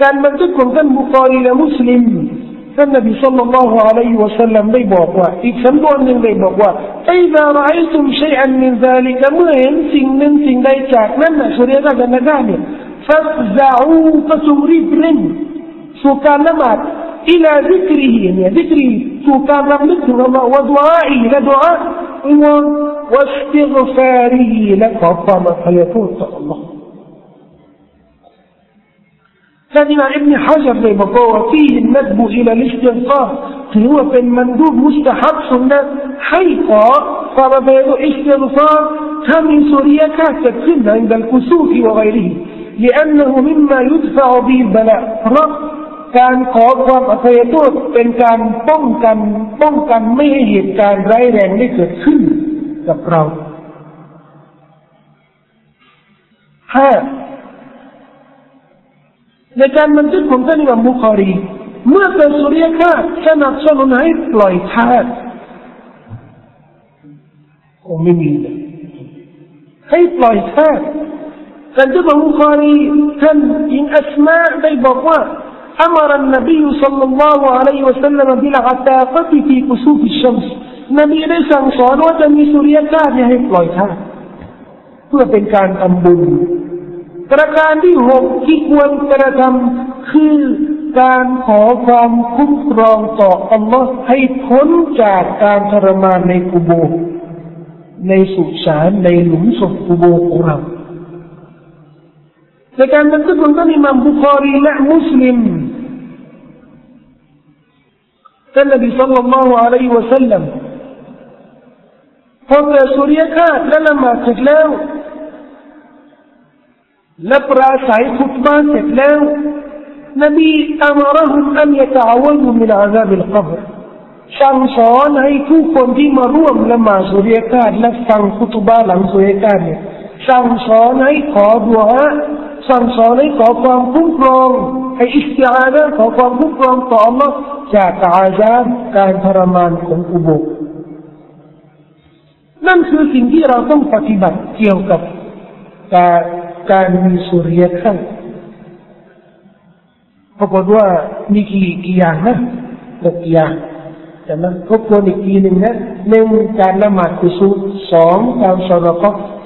كان من ذكر ذنب قال لمسلم. فالنبي صلى الله عليه وسلم لي بوقوا يتسمدوا أن لي بوقوا فإذا رأيتم شيئا من ذلك مهم سن من سن لي تعمل شريعة جنة فافزعوا فسوريب رن سكان مات إلى ذكره يعني ذكره تكرر مثل الله ودعائه لدعاء واستغفاره لك ربما فيكون الله فلما ابن حجر زي ما فيه الندب إلى الاستغفار هو في المندوب مستحب سنة حيقا فربيل استغفار كم سوريكا تكفلنا عند الكسوف وغيره لأنه مما يدفع به البلاء. رب การขอความอภัยโทษเป็นการป้องกัน ป้องกันไม่ให้เหตุการณ์ร้ายแรงได้เกิดขึ้นกับเราห้าในการบันทึกของท่านอิมามบุคอรี เมื่อเกิดสุริยคราสนับสนุนให้ปล่อยทาสคงไม่มีเลยให้ปล่อยทาสการที่ของบุคอรีท่านอิงอัสมาได้บอกว่า أمر النبي صلى الله عليه وسلم بالعتاقة في كسوف الشمس นบีได้สั่งสอนว่าจะมีสุริยคราสให้ปล่อยทาสเพื่อเป็นการทำบุญประการที่หกที่ควรกระทำคือการขอความคุ้มครองต่ออัลลอฮ์ให้พ้นจากการทรมานในกุโบ ในสุสานในหลุมศพอุโบของเราในการบันทึกของท่านอิมามบุคอรีและมุสลิม ท่านนบีสัลลัลลอฮุอะลัยฮิวะสัลลัมพอเกิดสุริยคราสและละหมาดเสั่งสอนให้ขอความคุ้มครองให้อิสติอานะขอความคุ้มครองต่อ Allah จากอาซาบการทรมานของอุโบกนั่นคือสิ่งที่เราต้องปฏิบัติเกี่ยวกับการการมีสุริยคราสปรากฏว่ามีกี่กี่อย่างนะหกอย่างแต่มันทบทวนอีกทีหนึ่งนะหนึ่งการละหมาดกุศลสองการสรก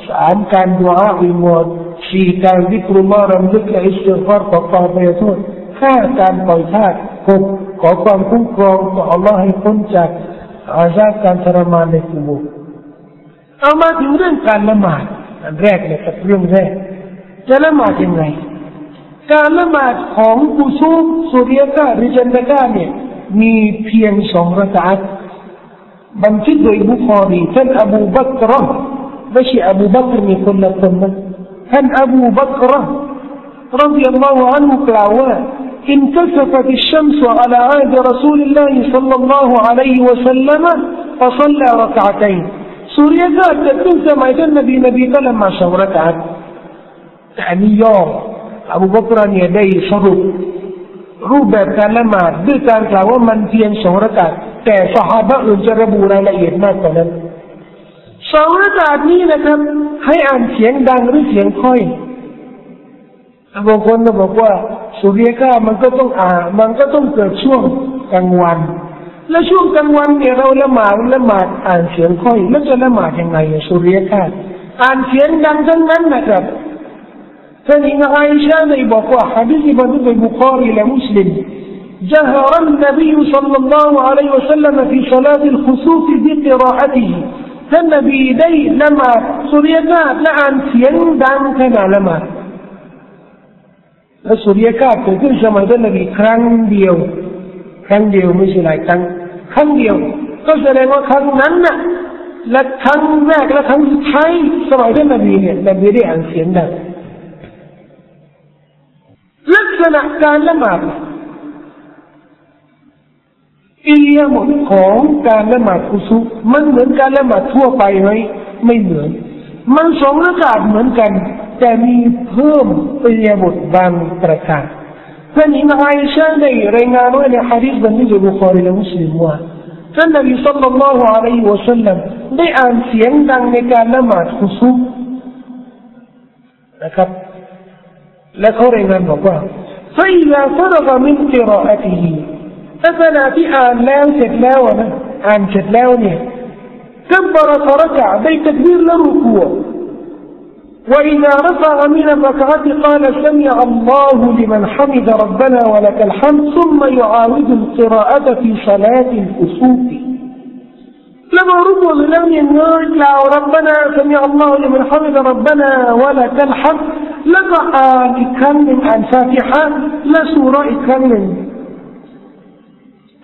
สามการดุอาอิมอน สี่การวิกรุลลอฮ์รำลึกและอิสติฟารขอความเปรโทษห้าการปล่อยทาสหกขอความคุ้มครองต่อ Allah ให้พ้นจากอาซาการทรมานในกุโบเอามาถึงเรื่องการละหมาดอันแรกเลยกับเรื่องแรกจะละหมาดยังไง การละหมาดของกุซูบสุริยกาหรือจันทกาเนี่ยมีเพียงสองระดับบันทึกโดยบุคอรีท่านอบูบักรไม่ใช่อบูบักรมีคนละคนนะ ท่านอบูบักรรดิอัลลอฮฺอันฮุกล่าวว่า انكسفت الشمس على عهد رسول الله صلى الله عليه وسلم فصلى ركعتين سوريا ذات تكون سمع النبي نبي لما شو ركعت يعني يوم อบูบักรเนี่ยได้สรุปรูปแบบการละหมาดด้วยการกล่าวว่ามันเพียงสองระกาศแต่สหายอื่นจะระบุรายละเอียดมากกว่านั้น สองระกาศนี้นะครับ ให้อ่านเสียงดังหรือเสียงค่อยบางคนก็บอกว่าสุริยครามันก็ต้องอ่านมันก็ต้องเกิดช่วงกลางวัน และช่วงกลางวันเนี่ยเราละหมาดละหมาดอ่านเสียงค่อยแล้วจะละหมาดยังไงสุริยคราอ่านเสียงดังทั้งนั้นนะครับ فإن عائشة يبقى حديث بدر البخاري لمسلم جهر النبي صلى الله عليه وسلم في صلاة الخسوف بقراءته ท่านนบีได้ละมาสุริยกาศและอ่านเสียงดังขณะละหมาดและสุริยกาศเกิดขึ้นสมัยท่านนบีครั้งเดียว ครั้งเดียวไม่ใช่หลายครั้งครั้งเดียว ก็แสดงว่าครั้งนั้นน่ะและครั้งแรกและครั้งสุดท้ายสมัยท่านนบีเนี่ยนบีได้อ่านเสียงดังลักษณะการละหมาด อิริยาบถของการละหมาดกุซุมันเหมือนการละหมาดทั่วไปไหมไม่เหมือน มันสองระกาศเหมือนกัน แต่มีเพิ่มอิริยาบถบางประการท่านอิมามอิชาได้รายงานไว้ในฮะดีษบันทึกบุคอรีและมุสลิมว่าท่านนบีสัลลัลลอฮุอะลัยฮิวะสัลลัมได้อ่านเสียงดังในการละหมาดกุซุนะครับ لك هورينا النظام فإذا فرغ من قراءته أفلا في آن لا تتلاونا آن تتلاوني كبر فركع بي تكبير للركوع وإذا رفع من الركعة قال سمع الله لمن حمد ربنا ولك الحمد ثم يعاود القراءة في صلاة الكسوف لما ربوا لم ينجلع ربنا سمع الله لمن حمد ربنا ولك الحمد لقى إكمل الفاتحة لسورة إكمل أربع ركعات في ركعتين وأربع سجدات هاي ركوع سوكا ركعة لم يسجود سوكا ركعة روم تنمر ركوع سيكا لسجود سيكا ในการละหมาดสองรากาอันนี้โดยสังเกตโดยละเอียดจะเนียดอะไรเนียดละหมาดสุริยคาหรือจันทคาละหมาดกุซุหรือกุซุอัลลอฮฺอักบารอ่านวัจจะตูไหมอ่านอ่านฟาติฮะอ่านละอ่านสุรให้ยาวมากเล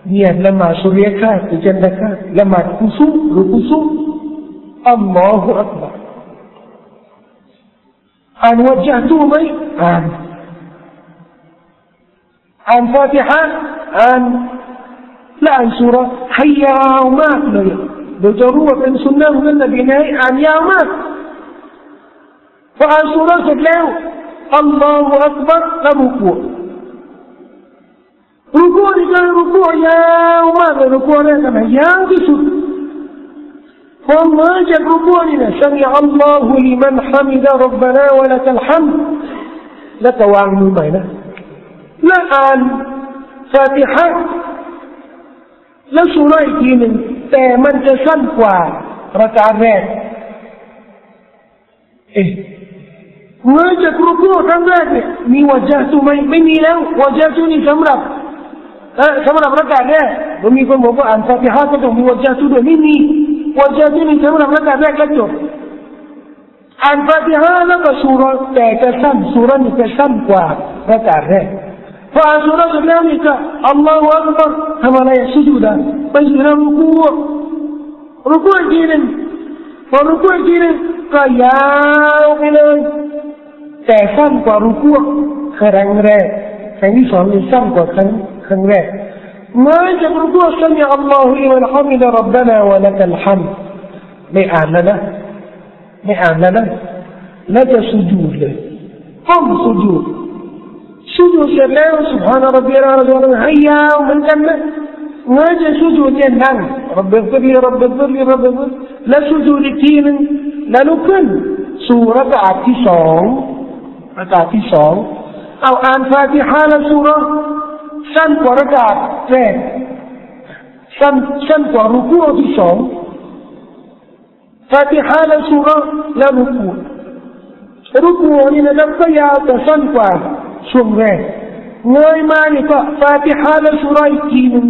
บบานะวะลักัลฮัมแล้วก็วางมือใหม่นะและอ่านฟาติฮะ แล้วสุราอีกทีหนึ่งแต่มันจะสั้นกว่าประการแรกเอ๊ะเมื่อจะครูพูดครั้งแรกเนี่ยมีวาจาตุไหมไม่มีแล้ววาจาตุนี่สำหรับเออ สำหรับระกษารแรกผมมีคนบอกว่าอ่านฟาติฮะก็ต้องมีวาจาตุด้วยไม่มีวาจาตุนี่สำหรับระกษารแรกแล้วจบอ่านฟาติฮะแล้วก็สุรแต่จะสั้นสุรนี่จะสั้นกว่าระกษารแรกพออ่านสุรเสร็จแล้วนี่ก็อัลลอฮฺอัลลอฮฺทำอะไรสุญูดะไปสุรรุกูรุกูอีกทีนึงพอรุกูอีกทีนึงก็ยาวไปเลยแต่สั้นกว่ารุกูครั้งแรกครั้งที่สองนี่สั้นกว่าครั้ง السماء ما يجب ركوع سمع الله لمن حمد ربنا ولك الحمد. لأعلنا لأعلنا لك سجود قم سجود. سجود سلام سبحان ربي العظيم ومن حيا ومن جنة. ما جا سجود ينهم رب اغفر لي رب اغفر لي رب اغفر لا سجود كين لا لكن سورة عتي سون أو أن فاتحة لسورة. سن ورقع تين سن سن وركوع في سون فاتحة لسورة لا ركوع ركوع لنا نبقى يا تسن شو غير เงยมานี่ก็ฟาติฮะและสุราอีกทีหนึ่ง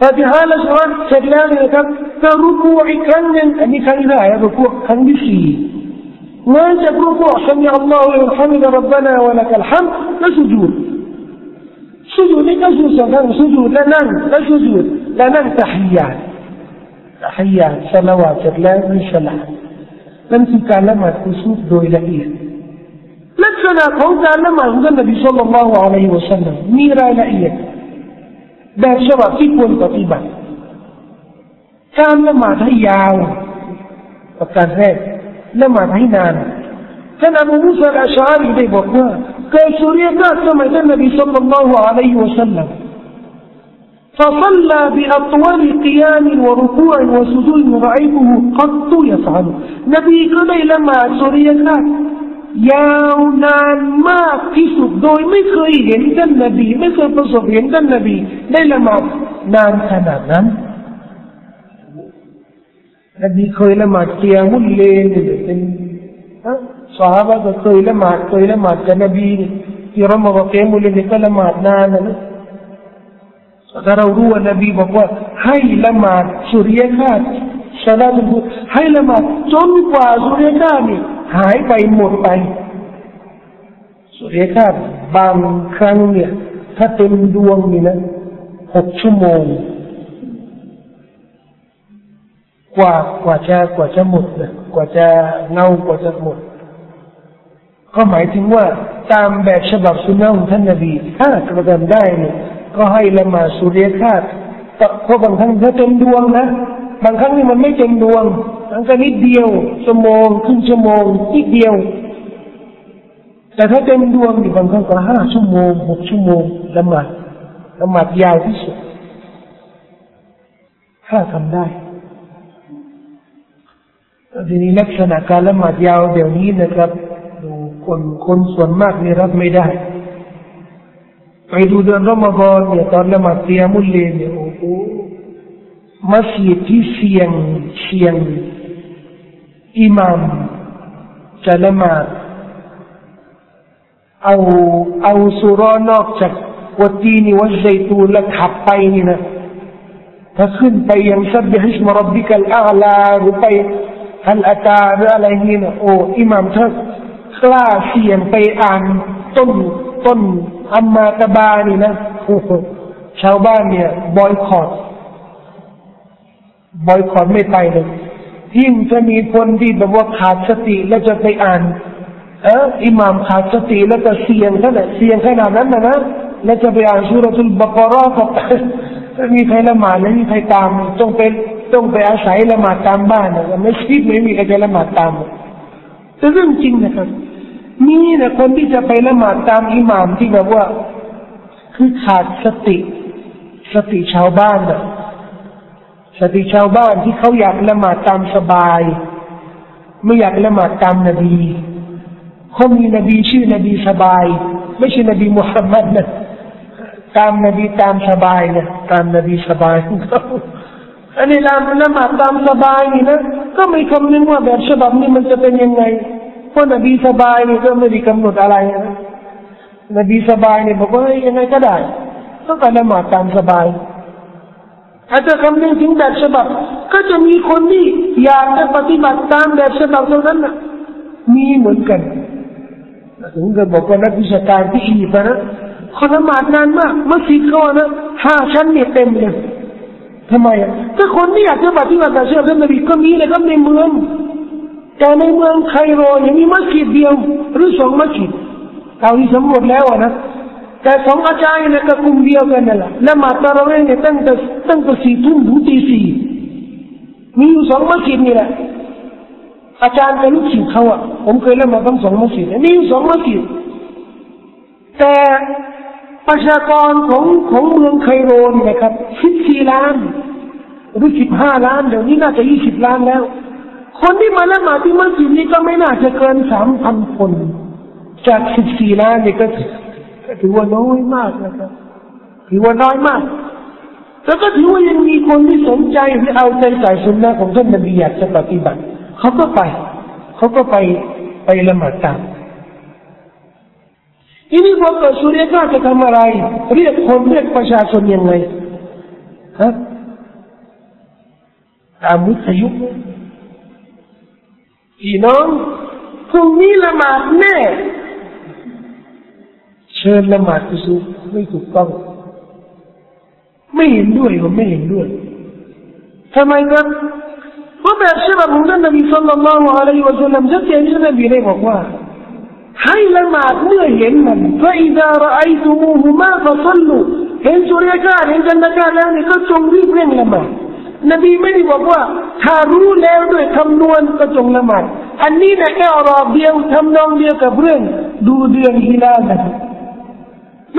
ฟาติฮะและสุราเสร็จแล้วเนี่ยครับก็รุกูอีกครั้งหนึ่งอันนี้ครั้งที่เท่าไหร่รุกูครั้งที่สี่เงยจากรุกูสัญญาอัลลอฮฺอัลฮัมดุรับบานะวะลักัลฮัมและสุญูดสุญูดนี่ก็สุญูดทั้งสุญูดและนั่งและสุญูดและนั่งตะฮิยาตตะฮิยาตสลาวาตเสร็จแล้วมีสลามนั่นคือการละหมาดกุศลโดยละเอียดลักษณะของการละหมาดของท่านนบีสุลต่านละฮ์อะลัยฮิวะสัลลัมมีรายละเอียดแบบฉบับที่ควรปฏิบัติการละหมาดให้ยาวประการแรกละหมาดให้นา นท่านอบูมุสลิมอัชอารีได้บอกว่าเกิดสุริยคราสสมัยท่านนบีสุลต่านละฮ์ كان كيسوريكا كما النبي صلى الله عليه وسلم. فصلى بأطول قيام وركوع وسجود يضعفه قط يفعل. نبي كما لما سوريكا يا ونان ما قصد دوي ما إيه؟ كي عند النبي. ما كي تصف عند النبي. ليلة ما نان تماما نبي كي لما قيام الليل. สหานนบีได้ละหมาดนานขนาดนั้นนบีเคยก็เคยละหมาดเคยละหมาดกับนบีที่เราบอกเกมุลเลนก็ละหมาดนานนะแต่เรารู้ว่านบีบอกว่าให้ละหมาดสุริยคราสสลาตุให้ละหมาดจนกว่าสุริยคราสนี่หายไปหมดไป สุริยคราสบางครั้งเนี่ย ถ้าเต็มดวงนี่นะหกชั่วโมง กว่ากว่าจะกว่าจะหมดนะกว่าจะเงากว่าจะหมด ก็หมายถึงว่าตามแบบฉบับสุนนะของท่านนบีถ้ากระทำได้เนี่ยก็ให้ละมาสุริยคาสเพราะบางครั้งถ้าเต็มดวงนะ บางครั้งนี่มันไม่เต็มดวงมันก็นิดเดียวชั่วโมงครึ่งชั่วโมงนิดเดียว แต่ถ้าเต็มดวงนี่บางครั้งก็ห้าชั่วโมงหกชั่วโมงละหมาดละหมาดยาวที่สุดถ้าทำได้ทีนี้ลักษณะการละหมาดยาวเดี๋ยวนี้นะครับ คนคนส่วนมากนี่รับไม่ได้ ไปดูเดือนรอมฎอนเนี่ยตอนละหมาดเตียมุลเลนเนี่ยโอ้โหมัสยิดที่เสียงเสียงอิหมามจะละหมาดเอาเอาสุรานอกจากวัดตีนีวัดไซตูนแล้วขับไปนี่นะถ้าขึ้นไปยังซับบิฮิสมรับบิกัลอาลาหรือไปฮัลอาตาหรืออะไรนี่นะโอ้อิหมามถ้า กล้าเสี่ยงไปอ่านต้นต้นอัมมาตบานี่นะโอ้โหชาวบ้านเนี่ย บอยคอรบอยคอรไม่ไปเลยยิ่งจะมีคนที่แบบว่าขาดสติแล้วจะไปอ่าน เอออิหม่ามขาดสติแล้วก็เสี่ยงขนาดเสี่ยงขนาดนั้นนะนะแล้วจะไปอ่านสุรทุลบกรอกับมีใครละหมาดไม่มีใครตามต้องเป็นต้องไปอาศัยละหมาดตามบ้านนะไม่คิดไม่มีใครจะละหมาดตามแต่เรื่องจริงนะครับ มีนะคนที่จะไปละหมาดตามอิหมามที่แบบว่า คือขาดสติ สติชาวบ้านนะสสติชาวบ้านที่เขาอยากละหมาดตามสบาย ไม่อยากละหมาดตามนบีเขามีนบีชื่อนบีสบาย ไม่ใช่นบีมุฮัมมัดนะตามนบีตามสบายนะตามนบีสบายของเขาอันนี้ละละหมาดตามสบายนี่นะก็ไม่คำนึงว่าแบบฉบับนี้มันจะเป็นยังไง เพราะนบีสบายนี่ก็ไม่ได้กำหนดอะไรนะนบีสบายเนี่ยบอกว่ายังไงก็ได้ต้องการละหมาดตามสบายอาจจะคำนึงถึงแบบฉบับก็จะมีคนที่อยากจะปฏิบัติตามแบบฉบับตรงนั้นนะมีเหมือนกันถึงจะบอกว่านักวิชาการที่อียิปต์นะเขาละหมาดนานมากมัสยิดเขานะห้าชั้นเนี่ยเต็มเลยทำไมอะถ้าคนที่อยากจะปฏิบัติแบบฉบับนบีก็มีเลยครับในเมือง แต่ในเมืองไคโรยังมีมัสยิดเดียว หรือสองมัสยิดเอาที่สำรวจแล้วนะแต่สองอาจารย์เนี่ยก็กลุ่มเดียวกันนั่นแหละละหมาดตะเราเองเนี่ยตั้งแต่ตั้งแต่สี่ทุ่มถึงตีสี่มีอยู่สองมัสยิดนี่แหละอาจารย์กับลูกศิษย์เขาอะผมเคยละหมาดทั้งสองมัสยิดมีอยู่สองมัสยิดแต่ประชากรของของเมืองไคโรนี่นะครับสิบสี่ล้านหรือสิบห้าล้านเดี๋ยวนี้น่าจะยี่สิบล้านแล้ว คนที่มาละหมาดที่มัสยิดนี้ก็ไม่น่าจะเกินสามพันคน จากสิบสี่ล้านนี่ก็ถือว่าน้อยมากนะครับ ถือว่าน้อยมาก แล้วก็ถือว่ายังมีคนที่สนใจที่เอาใจใส่สุนนะของท่านนบีอยากจะปฏิบัติเขาก็ไปเขาก็ไปไปละหมาดตามทีนี้พอเกิดสุริยคราจะทำอะไร เรียกคนเรียกประชาชนยังไงฮะตามวิทยุ พี่น้องพรุ่งนี้ละหมาดแน่ เชิญละหมาดกุศลไม่ถูกต้อง ไม่เห็นด้วยผมไม่เห็นด้วยทำไมครับเพราะแบบฉบับของท่านนบีสุลต่านละอะลัยฮิวะสัลลัมชัดเจนที่นบีได้บอกว่าให้ละหมาดเมื่อเห็นมันฟาอิดารอไอตูมูฮุมาฟะซัลลูเห็นสุริยคราเห็นจันทร์คราแล้วนี่ก็จงรีบเร่งละหมาด นบีไม่ได้บอกว่า ถ้ารู้แล้วด้วยคำนวณก็จงละหมาดอันนี้นะแค่รอบเดียวทำนองเดียวกับเรื่อง ดูเดือนฮิลาลนะ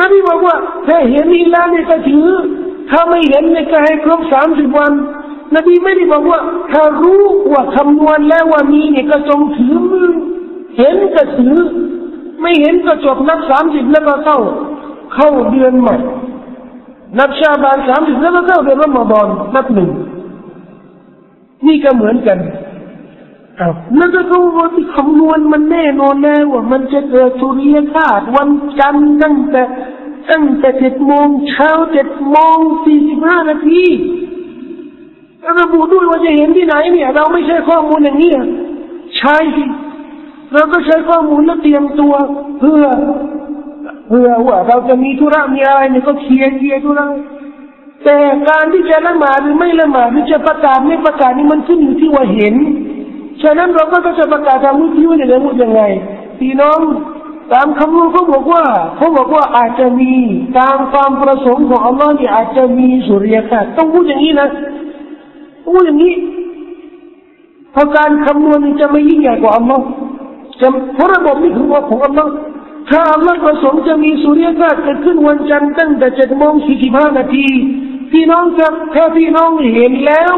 นบีบอกว่าถ้าเห็นฮิลาเนี่ยก็ถือ ถ้าไม่เห็นเนี่ยก็ให้ครบสามสิบวัน นบีไม่ได้บอกว่า ถ้ารู้ว่าคำนวณแล้วว่ามีเนี่ยก็จงถือมือเห็นก็ถือ ไม่เห็นก็จบนับสามสิบแล้วก็เข้า เข้าเดือนใหม่ นับชาบานสามสิบแล้วก็เข้าเดือนรอมฎอนนับหนึ่งนี่ก็เหมือนกันอ้าวนั่นก็คือว่าที่คำนวณมันแน่นอนแล้วว่ามันจะเกิดสุริยคาสวันจันทร์ตั้งแต่ตั้งแต่เจ็ดโมงเช้าเจ็ดโมงสี่สิบห้านาทีแล้วระบุด้วยว่าจะเห็นที่ไหนเนี่ย เราไม่ใช่ข้อมูลอย่างนี้ใช่สิเราก็ใช้ข้อมูลแล้วเตรียมตัวเพื่อ เพื่อว่าเราจะมีธุระมีอะไรเนี่ยก็เคลียร์เคลียร์ธุระแต่การที่จะละหมาดหรือไม่ละหมาดหรือจะประกาศไม่ประกาศนี่มันขึ้นอยู่ที่ว่าเห็น ฉะนั้นเราก็จะประกาศทางวิทยุอย่างไรยังไงพี่น้องตามคำนู้เขาบอกว่าเขาบอกว่าอาจจะมีตามความประสงค์ของอัลลอฮ์นี่อาจจะมีสุริยคราสต้องพูดอย่างนี้นะต้องพูดอย่างนี้เพราะการคำนวณนี่จะไม่ยิ่งใหญ่กว่าอัลลอฮ์จะเพราะระบบนี้คือว่าของอัลลอฮ์ ถ้าอัลลอฮ์ประสงค์จะมีสุริยคราสเกิดขึ้นวันจันทร์ตั้งแต่เจ็ดโมงสี่สิบห้านาทีพี่น้องครับถ้าพี่น้องเห็นแล้ว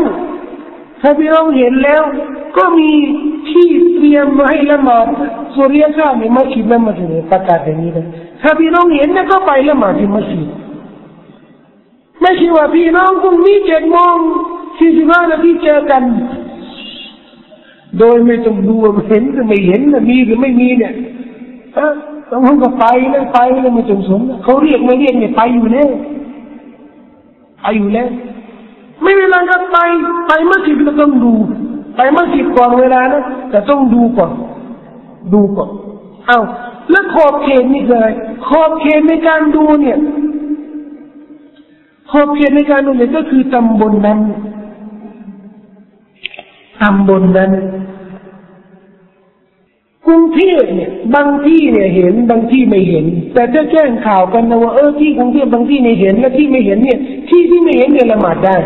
ถ้าพี่น้องเห็นแล้ว ก็มีที่เตรียมมาให้ละหมาดสุริยคราสในมัสยิดนั่มาถึงประกาศอย่างนี้เลยถ้าพี่น้องเห็นนะก็ไปละหมาดที่มัสยิดไม่ใช่ว่าพี่น้องพรุ่งนี้เจ็ดโมงสี่สิบห้านาทีเจอกัน โดยไม่ต้องดูว่าเห็นหรือไม่เห็นมีหรือไม่มีเนี่ย ต้องก็ไปเลยไปเลยไม่ต้องสนเขาเรียกไม่เรียกเนี่ยไปอยู่แล้วไปอยู่แล้วไม่เวลาก็ไปไปมัสยิดก็ต้องดู ไปมัสยิดก่อนเวลานะแต่ต้องดูก่อน ดูก่อนเอาแล้วขอบเขตนี่คืออะไรขอบเขตในการดูเนี่ยขอบเขตในการดูเนี่ยก็คือตำบลนั้นตำบลนั้น ทพเนี่ยบางที่เนี่ยเห็นบางที่ไม่เห็น แต่จะแจ้งข่าวกันนะว่าเออที่กรุงเทพบางที่ไม่เห็นและที่ไม่เห็นเนี่ย ที่ที่ไม่เห็นเนี่ยละหมาดได้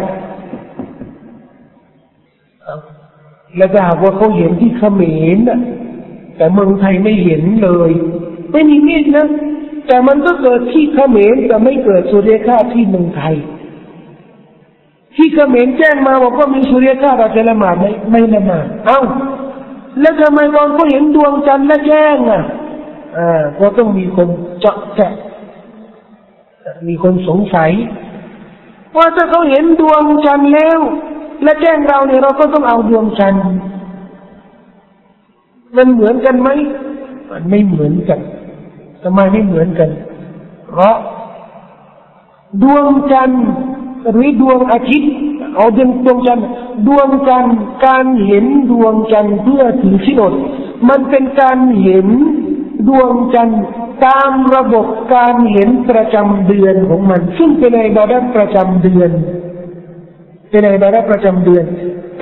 แล้วถ้าหากว่าเขาเห็นที่เขมรน่ะแต่เมืองไทยไม่เห็นเลย ไม่มีมีดนะแต่มันก็เกิดที่เขมรแต่ไม่เกิดสุริยคราที่เมืองไทย ที่เขมรแจ้งมาบอกว่ามีสุริยคราเราจะละหมาดไหมไม่ละหมาดเอ้า แล้วทำไมตอนเขาเห็นดวงจันทร์และแจ้งอะอ่าก็ต้องมีคนเจาะแจะมีคนสงสัย ว่าถ้าเขาเห็นดวงจันทร์แล้ว และแจ้งเราเนี่ยเราก็ต้องเอาดวงจันทร์มันเหมือนกันไหมมันไม่เหมือนกันทำไมไม่เหมือนกัน เพราะ ดวงจันทร์หรือดวงอาทิตย์ เอาดวงดวงจันทร์ดวงจันทร์การเห็นดวงจันทร์เพื่อถือชินดมันเป็นการเห็นดวงจันทร์ตามระบบการเห็นประจำเดือนของมัน ซึ่งเป็นในบาดัประจำเดือน เป็นในบาดัประจำเดือน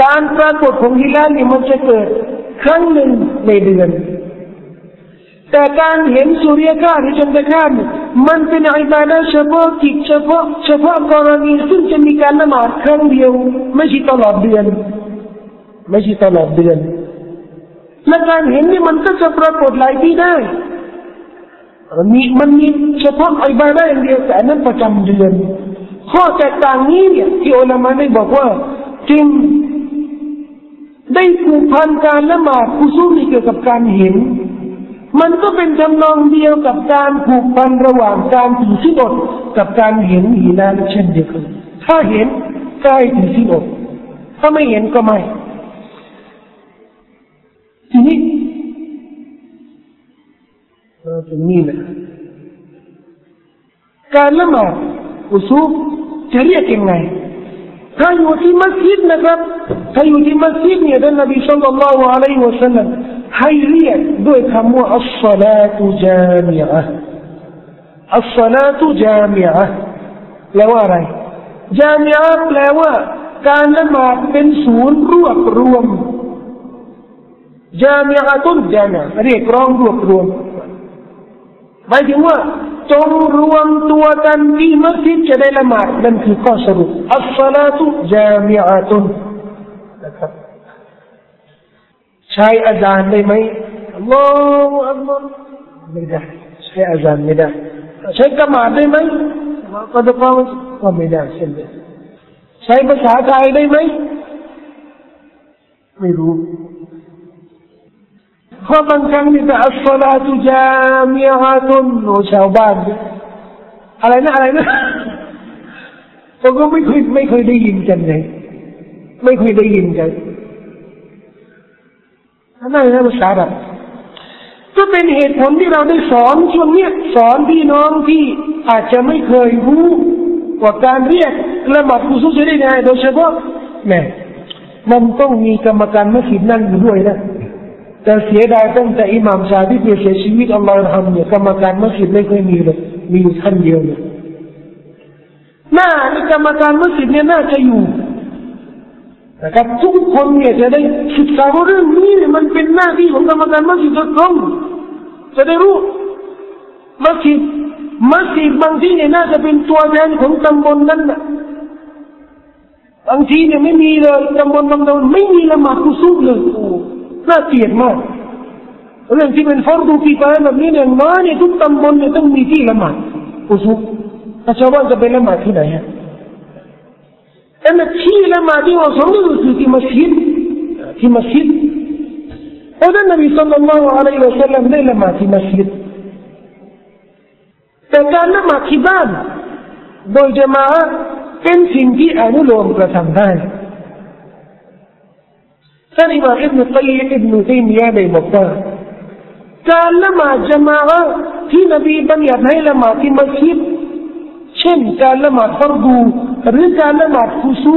การปรากฏของฮิลาลนี่มันจะเกิดครั้งหนึ่งในเดือน แต่การเห็นสุริยคราสหรือจันทรคราสมันเป็นอิบาดะเฉพาะกิจเฉพาะเฉพาะกรณีซึ่งจะมีการละหมาดครั้งเดียว ไม่ใช่ตลอดเดือน ไม่ใช่ตลอดเดือนและการเห็นนี่มันก็จะปรากฏหลายที่ได้มันมีมันมีเฉพาะอิบาดะอย่างเดียวแต่นั้นประจำเดือน ข้อแตกต่างนี้เนี่ยที่อัลลอฮฺได้บอกว่าจึงได้ผูกพันการละหมาดกุศลเกี่ยวกับการเห็น มันก็เป็นจำลองเดียวกับการผูกพันระหว่างการถือสินอดกับการเห็นหิลาลเช่นเดียวกัน ถ้าเห็นก็ให้ถือสินอดถ้าไม่เห็นก็ไม่ ทีนี้เราถึงนี่แหละการละหมาดอุซูจะเรียกยังไงถ้าอยู่ที่มัสยิดนะครับถ้าอยู่ที่มัสยิดเนี่ยท่านนบีสุลต่านละอะลัยฮิวะลัยกด้วยคำว่าอัลสลาตุจามิอะอัลสลาตุจามิอะแปลว่าอะ อะแปลว่าการละหมาดเป็นศูนย์รวบรวมจามิอะตุนจามิอะเรียกร้องรวบรวมหมายถึงว่าจงรวมตัวกันที่มัสยิดจะได้ละหมาดนั่นคือข้อสรุปอัลสลาตุจามิอะตุนนะครับ ใช้อาจารย์ได้ไหมอัลลอฮฺอัลลอฮฺไม่ได้ใช้อาจารย์ไม่ได้ใช้กระหมาดได้ไหมก็จะก็ก็ไม่ได้เช่นเดียวใช้ภาษาไทยได้ไหมไม่รู้เพราะบางครั้งนี่แต่อัสลาตุจามีอาตุนโอชาวบ้านอะไรนะอะไรนะผมก็ไม่เคยไม่เคยได้ยินกันเลยไม่เคยได้ยินกัน นั่นนะภาษาแบบก็เป็นเหตุผลที่เราได้สอนช่วงเนี้ยสอนพี่น้องที่อาจจะไม่เคยรู้ว่าการเรียกละหมาดกุศลจะได้ไงโดยเฉพาะแม่มันต้องมีกรรมการมัสยิดนั่งอยู่ด้วยนะแต่เสียดายตั้งแต่อิหม่ามชาที่เสียชีวิตอัลลอฮฺทำเนี่ยกรรมการมัสยิดไม่เคยมีเลยมีอยู่ท่านเดียวเนี่ยหน้าในกรรมการมัสยิดเนี่ยน่าจะอยู่ นะครับทุกคนเนี่ยจะได้ศึกษาเรื่องนี้มันเป็นหน้าที่ของกรรมการมัสยิดโดยตรงจะได้รู้มัสยิดมัสยิดบางที่เนี่ยน่าจะเป็นตัวแทนของตำบลนั้นนะบางทีเนี่ยไม่มีเลยตำบลบางตำบลไม่มีละหมาดกุซุบเลยโอ้น่าเกลียดมากเรื่องที่เป็นฟอร์ดูกีฟายแบบนี้เนี่ยน้อยเนี่ยทุกตำบลเนี่ยต้องมีที่ละหมาดกุซุบถ้าชาวบ้านจะไปละหมาดที่ไหนฮะ แต่ที่ละหมาดที่เหมาะสมก็คือที่มัสยิดที่มัสยิดเพราะนั้นนบีสุลต่านละอะลัยฮิ หรือการละหมาดฟุซู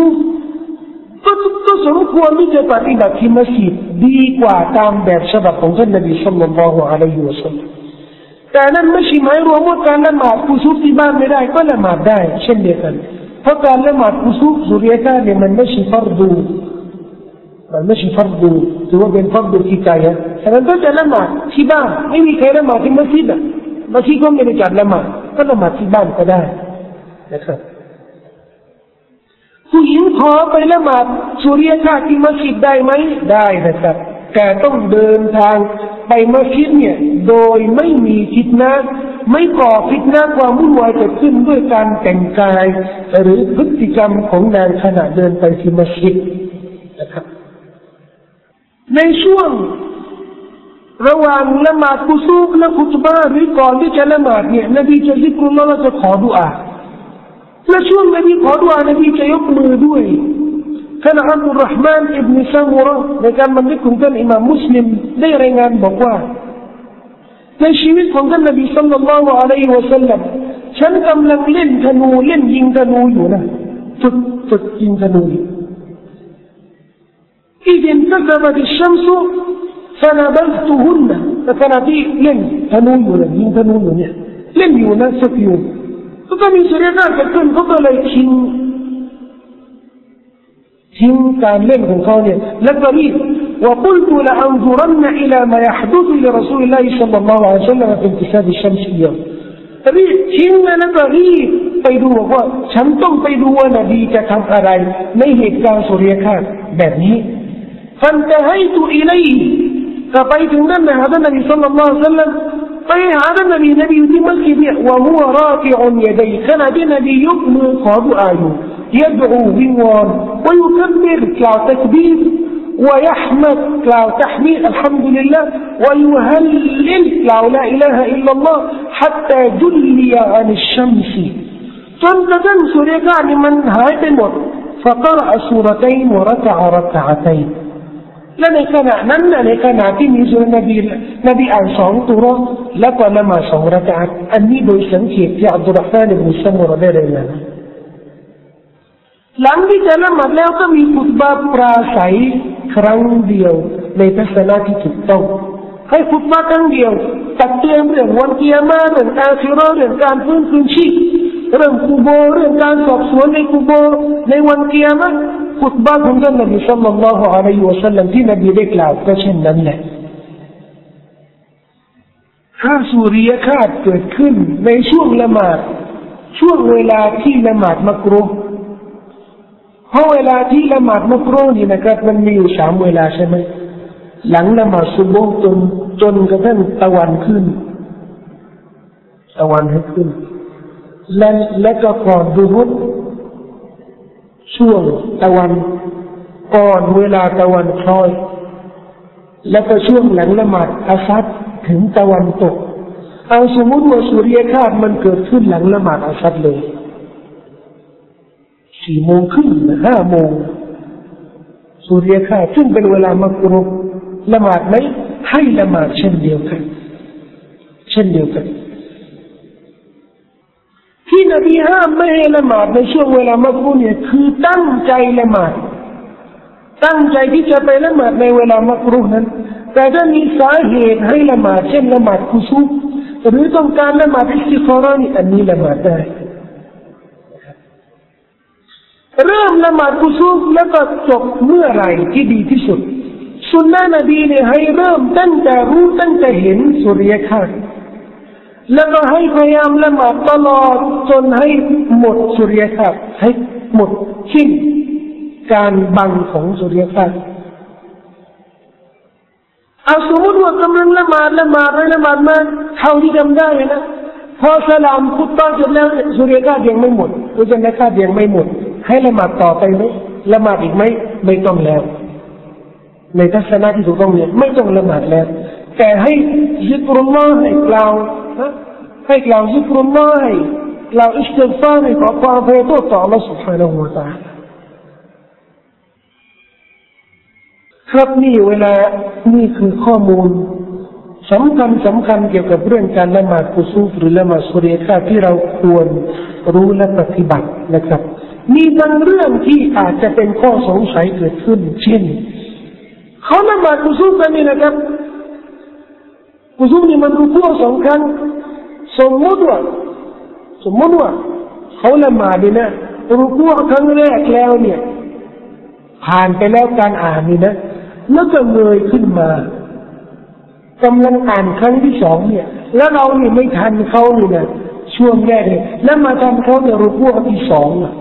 ก็ก็สมควรที่จะปฏิบัติที่มัสยิดดีกว่าตามแบบฉบับของท่านนบีสุลต่านละฮ์อะลัยฮิวะสัลลัมแต่นั้นไม่ใช่หมายรวมว่าการละหมาดฟุซูที่บ้านไม่ได้ก็ละหมาดได้ เช่นเดียวกัน เพราะการละหมาดฟุซูสุริยะการเนี่ยมันไม่ใช่ฟัรดูมันไม่ใช่ฟัรดูถือว่าเป็นฟัรดูที่ใจฮะฉะนั้นก็จะละหมาดที่บ้านไม่มีใครละหมาดที่มัสยิดอะมัสยิดก็ไม่ได้จัดละหมาดก็ละหมาดที่บ้านก็ได้นะครับ ผู้หญิงขอไปละหมาดสุริยคราที่มัสยิดได้ไหมได้นะครับแต่ต้องเดินทางไปมัสยิดเนี่ย โดยไม่มีคิดนะไม่ก่อฟิตนาความวุ่นวายเกิดขึ้นด้วยการแต่งกาย หรือพฤติกรรมของนางขณะเดินไปที่มัสยิดนะครับ ในช่วงระหว่างละหมาดกุซูกและคุตบาหรือก่อนที่จะละหมาดเนี่ยนบีจะซิกรุลละจะขอดุอา لشون نبي قالوا أنا بيك يبن ودوي كان عبد الرحمن ابن سمرة وكان من لكم كان إمام مسلم ديرين عن بقوة. لشيوث قال النبي صلى الله عليه وسلم. شن كم لك لن تنو لن ين تنو يونا. تك ين تنو إذ انتقبت الشمس فنبذتهن فكان في لن تنو يونا ين تنو يونا. لن يونا سفيونا ดขึ้นเขาก็เลยทิ้งทิ้งการเล่นของเขาเนี่ยแล้วก็รีบ وقلت لأنظرن إلى ما يحدث لرسول الله صلى الله عليه وسلم في انتساب الشمس اليوم รีบทิ้งแล้วก็รีบไปดูว่าฉันต้องไปดูว่านบีจะทำอะไรในเหตุการณ์สุริยคราสแบบนี้ فانتهيت إليه ก็ไปถึงนั่นนะฮะท่านนบีสัลลัล طيب هذا النبي نبي يتم الكبير وهو رافع يديه. كان نبي مقاب آيو يدعو بوان ويكبر كتكبير ويحمد كتحميد الحمد لله ويهلل لا إله إلا الله حتى جلي عن الشمس. فانت فانتدن سوريكا لمن هاي فقرأ سورتين وركع ركعتين. และในขณะนั้นนะในขณะที่มีสุรนบีนบีอ่านสองตัวแล้วก็ละมาสองระกาดอันนี้โดยสังเกตที่อับดุลรห์มานอิบนุซัมุรได้เลยนะหลังที่จะละหมาดแล้วก็มีฟุตบาปราศัยครั้งเดียวในทัศนะที่ถูกต้องให้ฟุตบาครั้งเดียวตักเตือนเรื่องวันเกียร์มาเรื่องอาคิรอเรื่องการฟื้นคืนชีพเรื่องกูโบเรื่องการสอบสวนในกูโบในวันเกียร์มา ฟุตบาของท่านนบีสัลลัลลอฮุอะลัยฮิวะสัลลัมที่นบีได้กล่าวก็เช่นนั้นแหละถ้าสุริยคาสเกิดขึ้นในช่วงละหมาดช่วงเวลาที่ละหมาดมักรุเพราะเวลาที่ละหมาดมักรุนี่นะครับมันมีอยู่สามเวลาใช่ไหมหลังละหมาดซุบฮ์จนจนกระทั่งตะวันขึ้น ตะวันให้ขึ้น และและก็ก่อนดูฮุ ช่วงตะวันก่อนเวลาตะวันคล้อย แล้วก็ช่วงหลังละหมาดอาซัดถึงตะวันตก เอาสมมติว่าสุริยคราสมันเกิดขึ้นหลังละหมาดอาซัดเลยสี่โมงครึ่งห้าโมงสุริยคราสซึ่งเป็นเวลามักรุบละหมาดไหมให้ละหมาดเช่นเดียวกัน เช่นเดียวกัน ที่นบีห้ามไม่ให้ละหมาดในช่วงเวลามักรุเนี่ยคือตั้งใจละหมาดตั้งใจที่จะไปละหมาดในเวลามักรุนั้น แต่ถ้ามีสาเหตุให้ละหมาดเช่นละหมาดกุซุหรือต้องการละหมาดอิสติฟารานี่อันนี้ละหมาดได้เริ่มละหมาดกุซุแล้วก็จบเมื่อไรที่ดีที่สุดสุนนะนบีเนี่ยให้เริ่มตั้งแต่รู้ตั้งแต่เห็นสุริยคราส แล้วก็ให้พยายามละหมาดตลอดจนให้หมดสุริยคราสให้หมดชิ้นการบังของสุริยคราสเอาสมมติว่ากำลังละหมาดละหมาดไปละหมาดมาเท่าที่จำได้นะพอสลามคุตตาเสร็จแล้วสุริยคราสยังไม่หมดสุริยครายังไม่หมด ให้ละหมาดต่อไปไหมละหมาดอีกไหมไม่ต้องแล้ว ในทัศนะที่ถูกต้องเนี่ยไม่ต้องละหมาดแล้ว แต่ให้ยิกรุลลอฮ์ให้กล่าวให้กล่าวยิกรุลลอฮ์ให้กล่าวอิสติฟาร์ให้ขอความอภัยโทษต่อ Allah سبحانه และ تعالى ครับนี่เวลานี่คือข้อมูลสำคัญสำคัญเกี่ยวกับเรื่องการละหมาดกุซูฟหรือละหมาดสุริยคาที่เราควรรู้และปฏิบัตินะครับ มีบางเรื่องที่อาจจะเป็นข้อสงสัยเกิดขึ้น เช่นเขาละหมาดกุซูฟกันนี่นะครับ กุซูนี่มันรูพัวสองครั้งสมมติว่าสมมติว่าเขาละหมาดนี่นะรูพัวครั้งแรกแล้วเนี่ยผ่านไปแล้วการอ่านนี่นะแล้วก็เงยขึ้นมากำลังอ่านครั้งที่สองเนี่ย แล้วเราเนี่ยไม่ทันเขานี่นะช่วงแรกเนี่ยแล้วมาทันเขาเนี่ยรูพัวที่สองอะ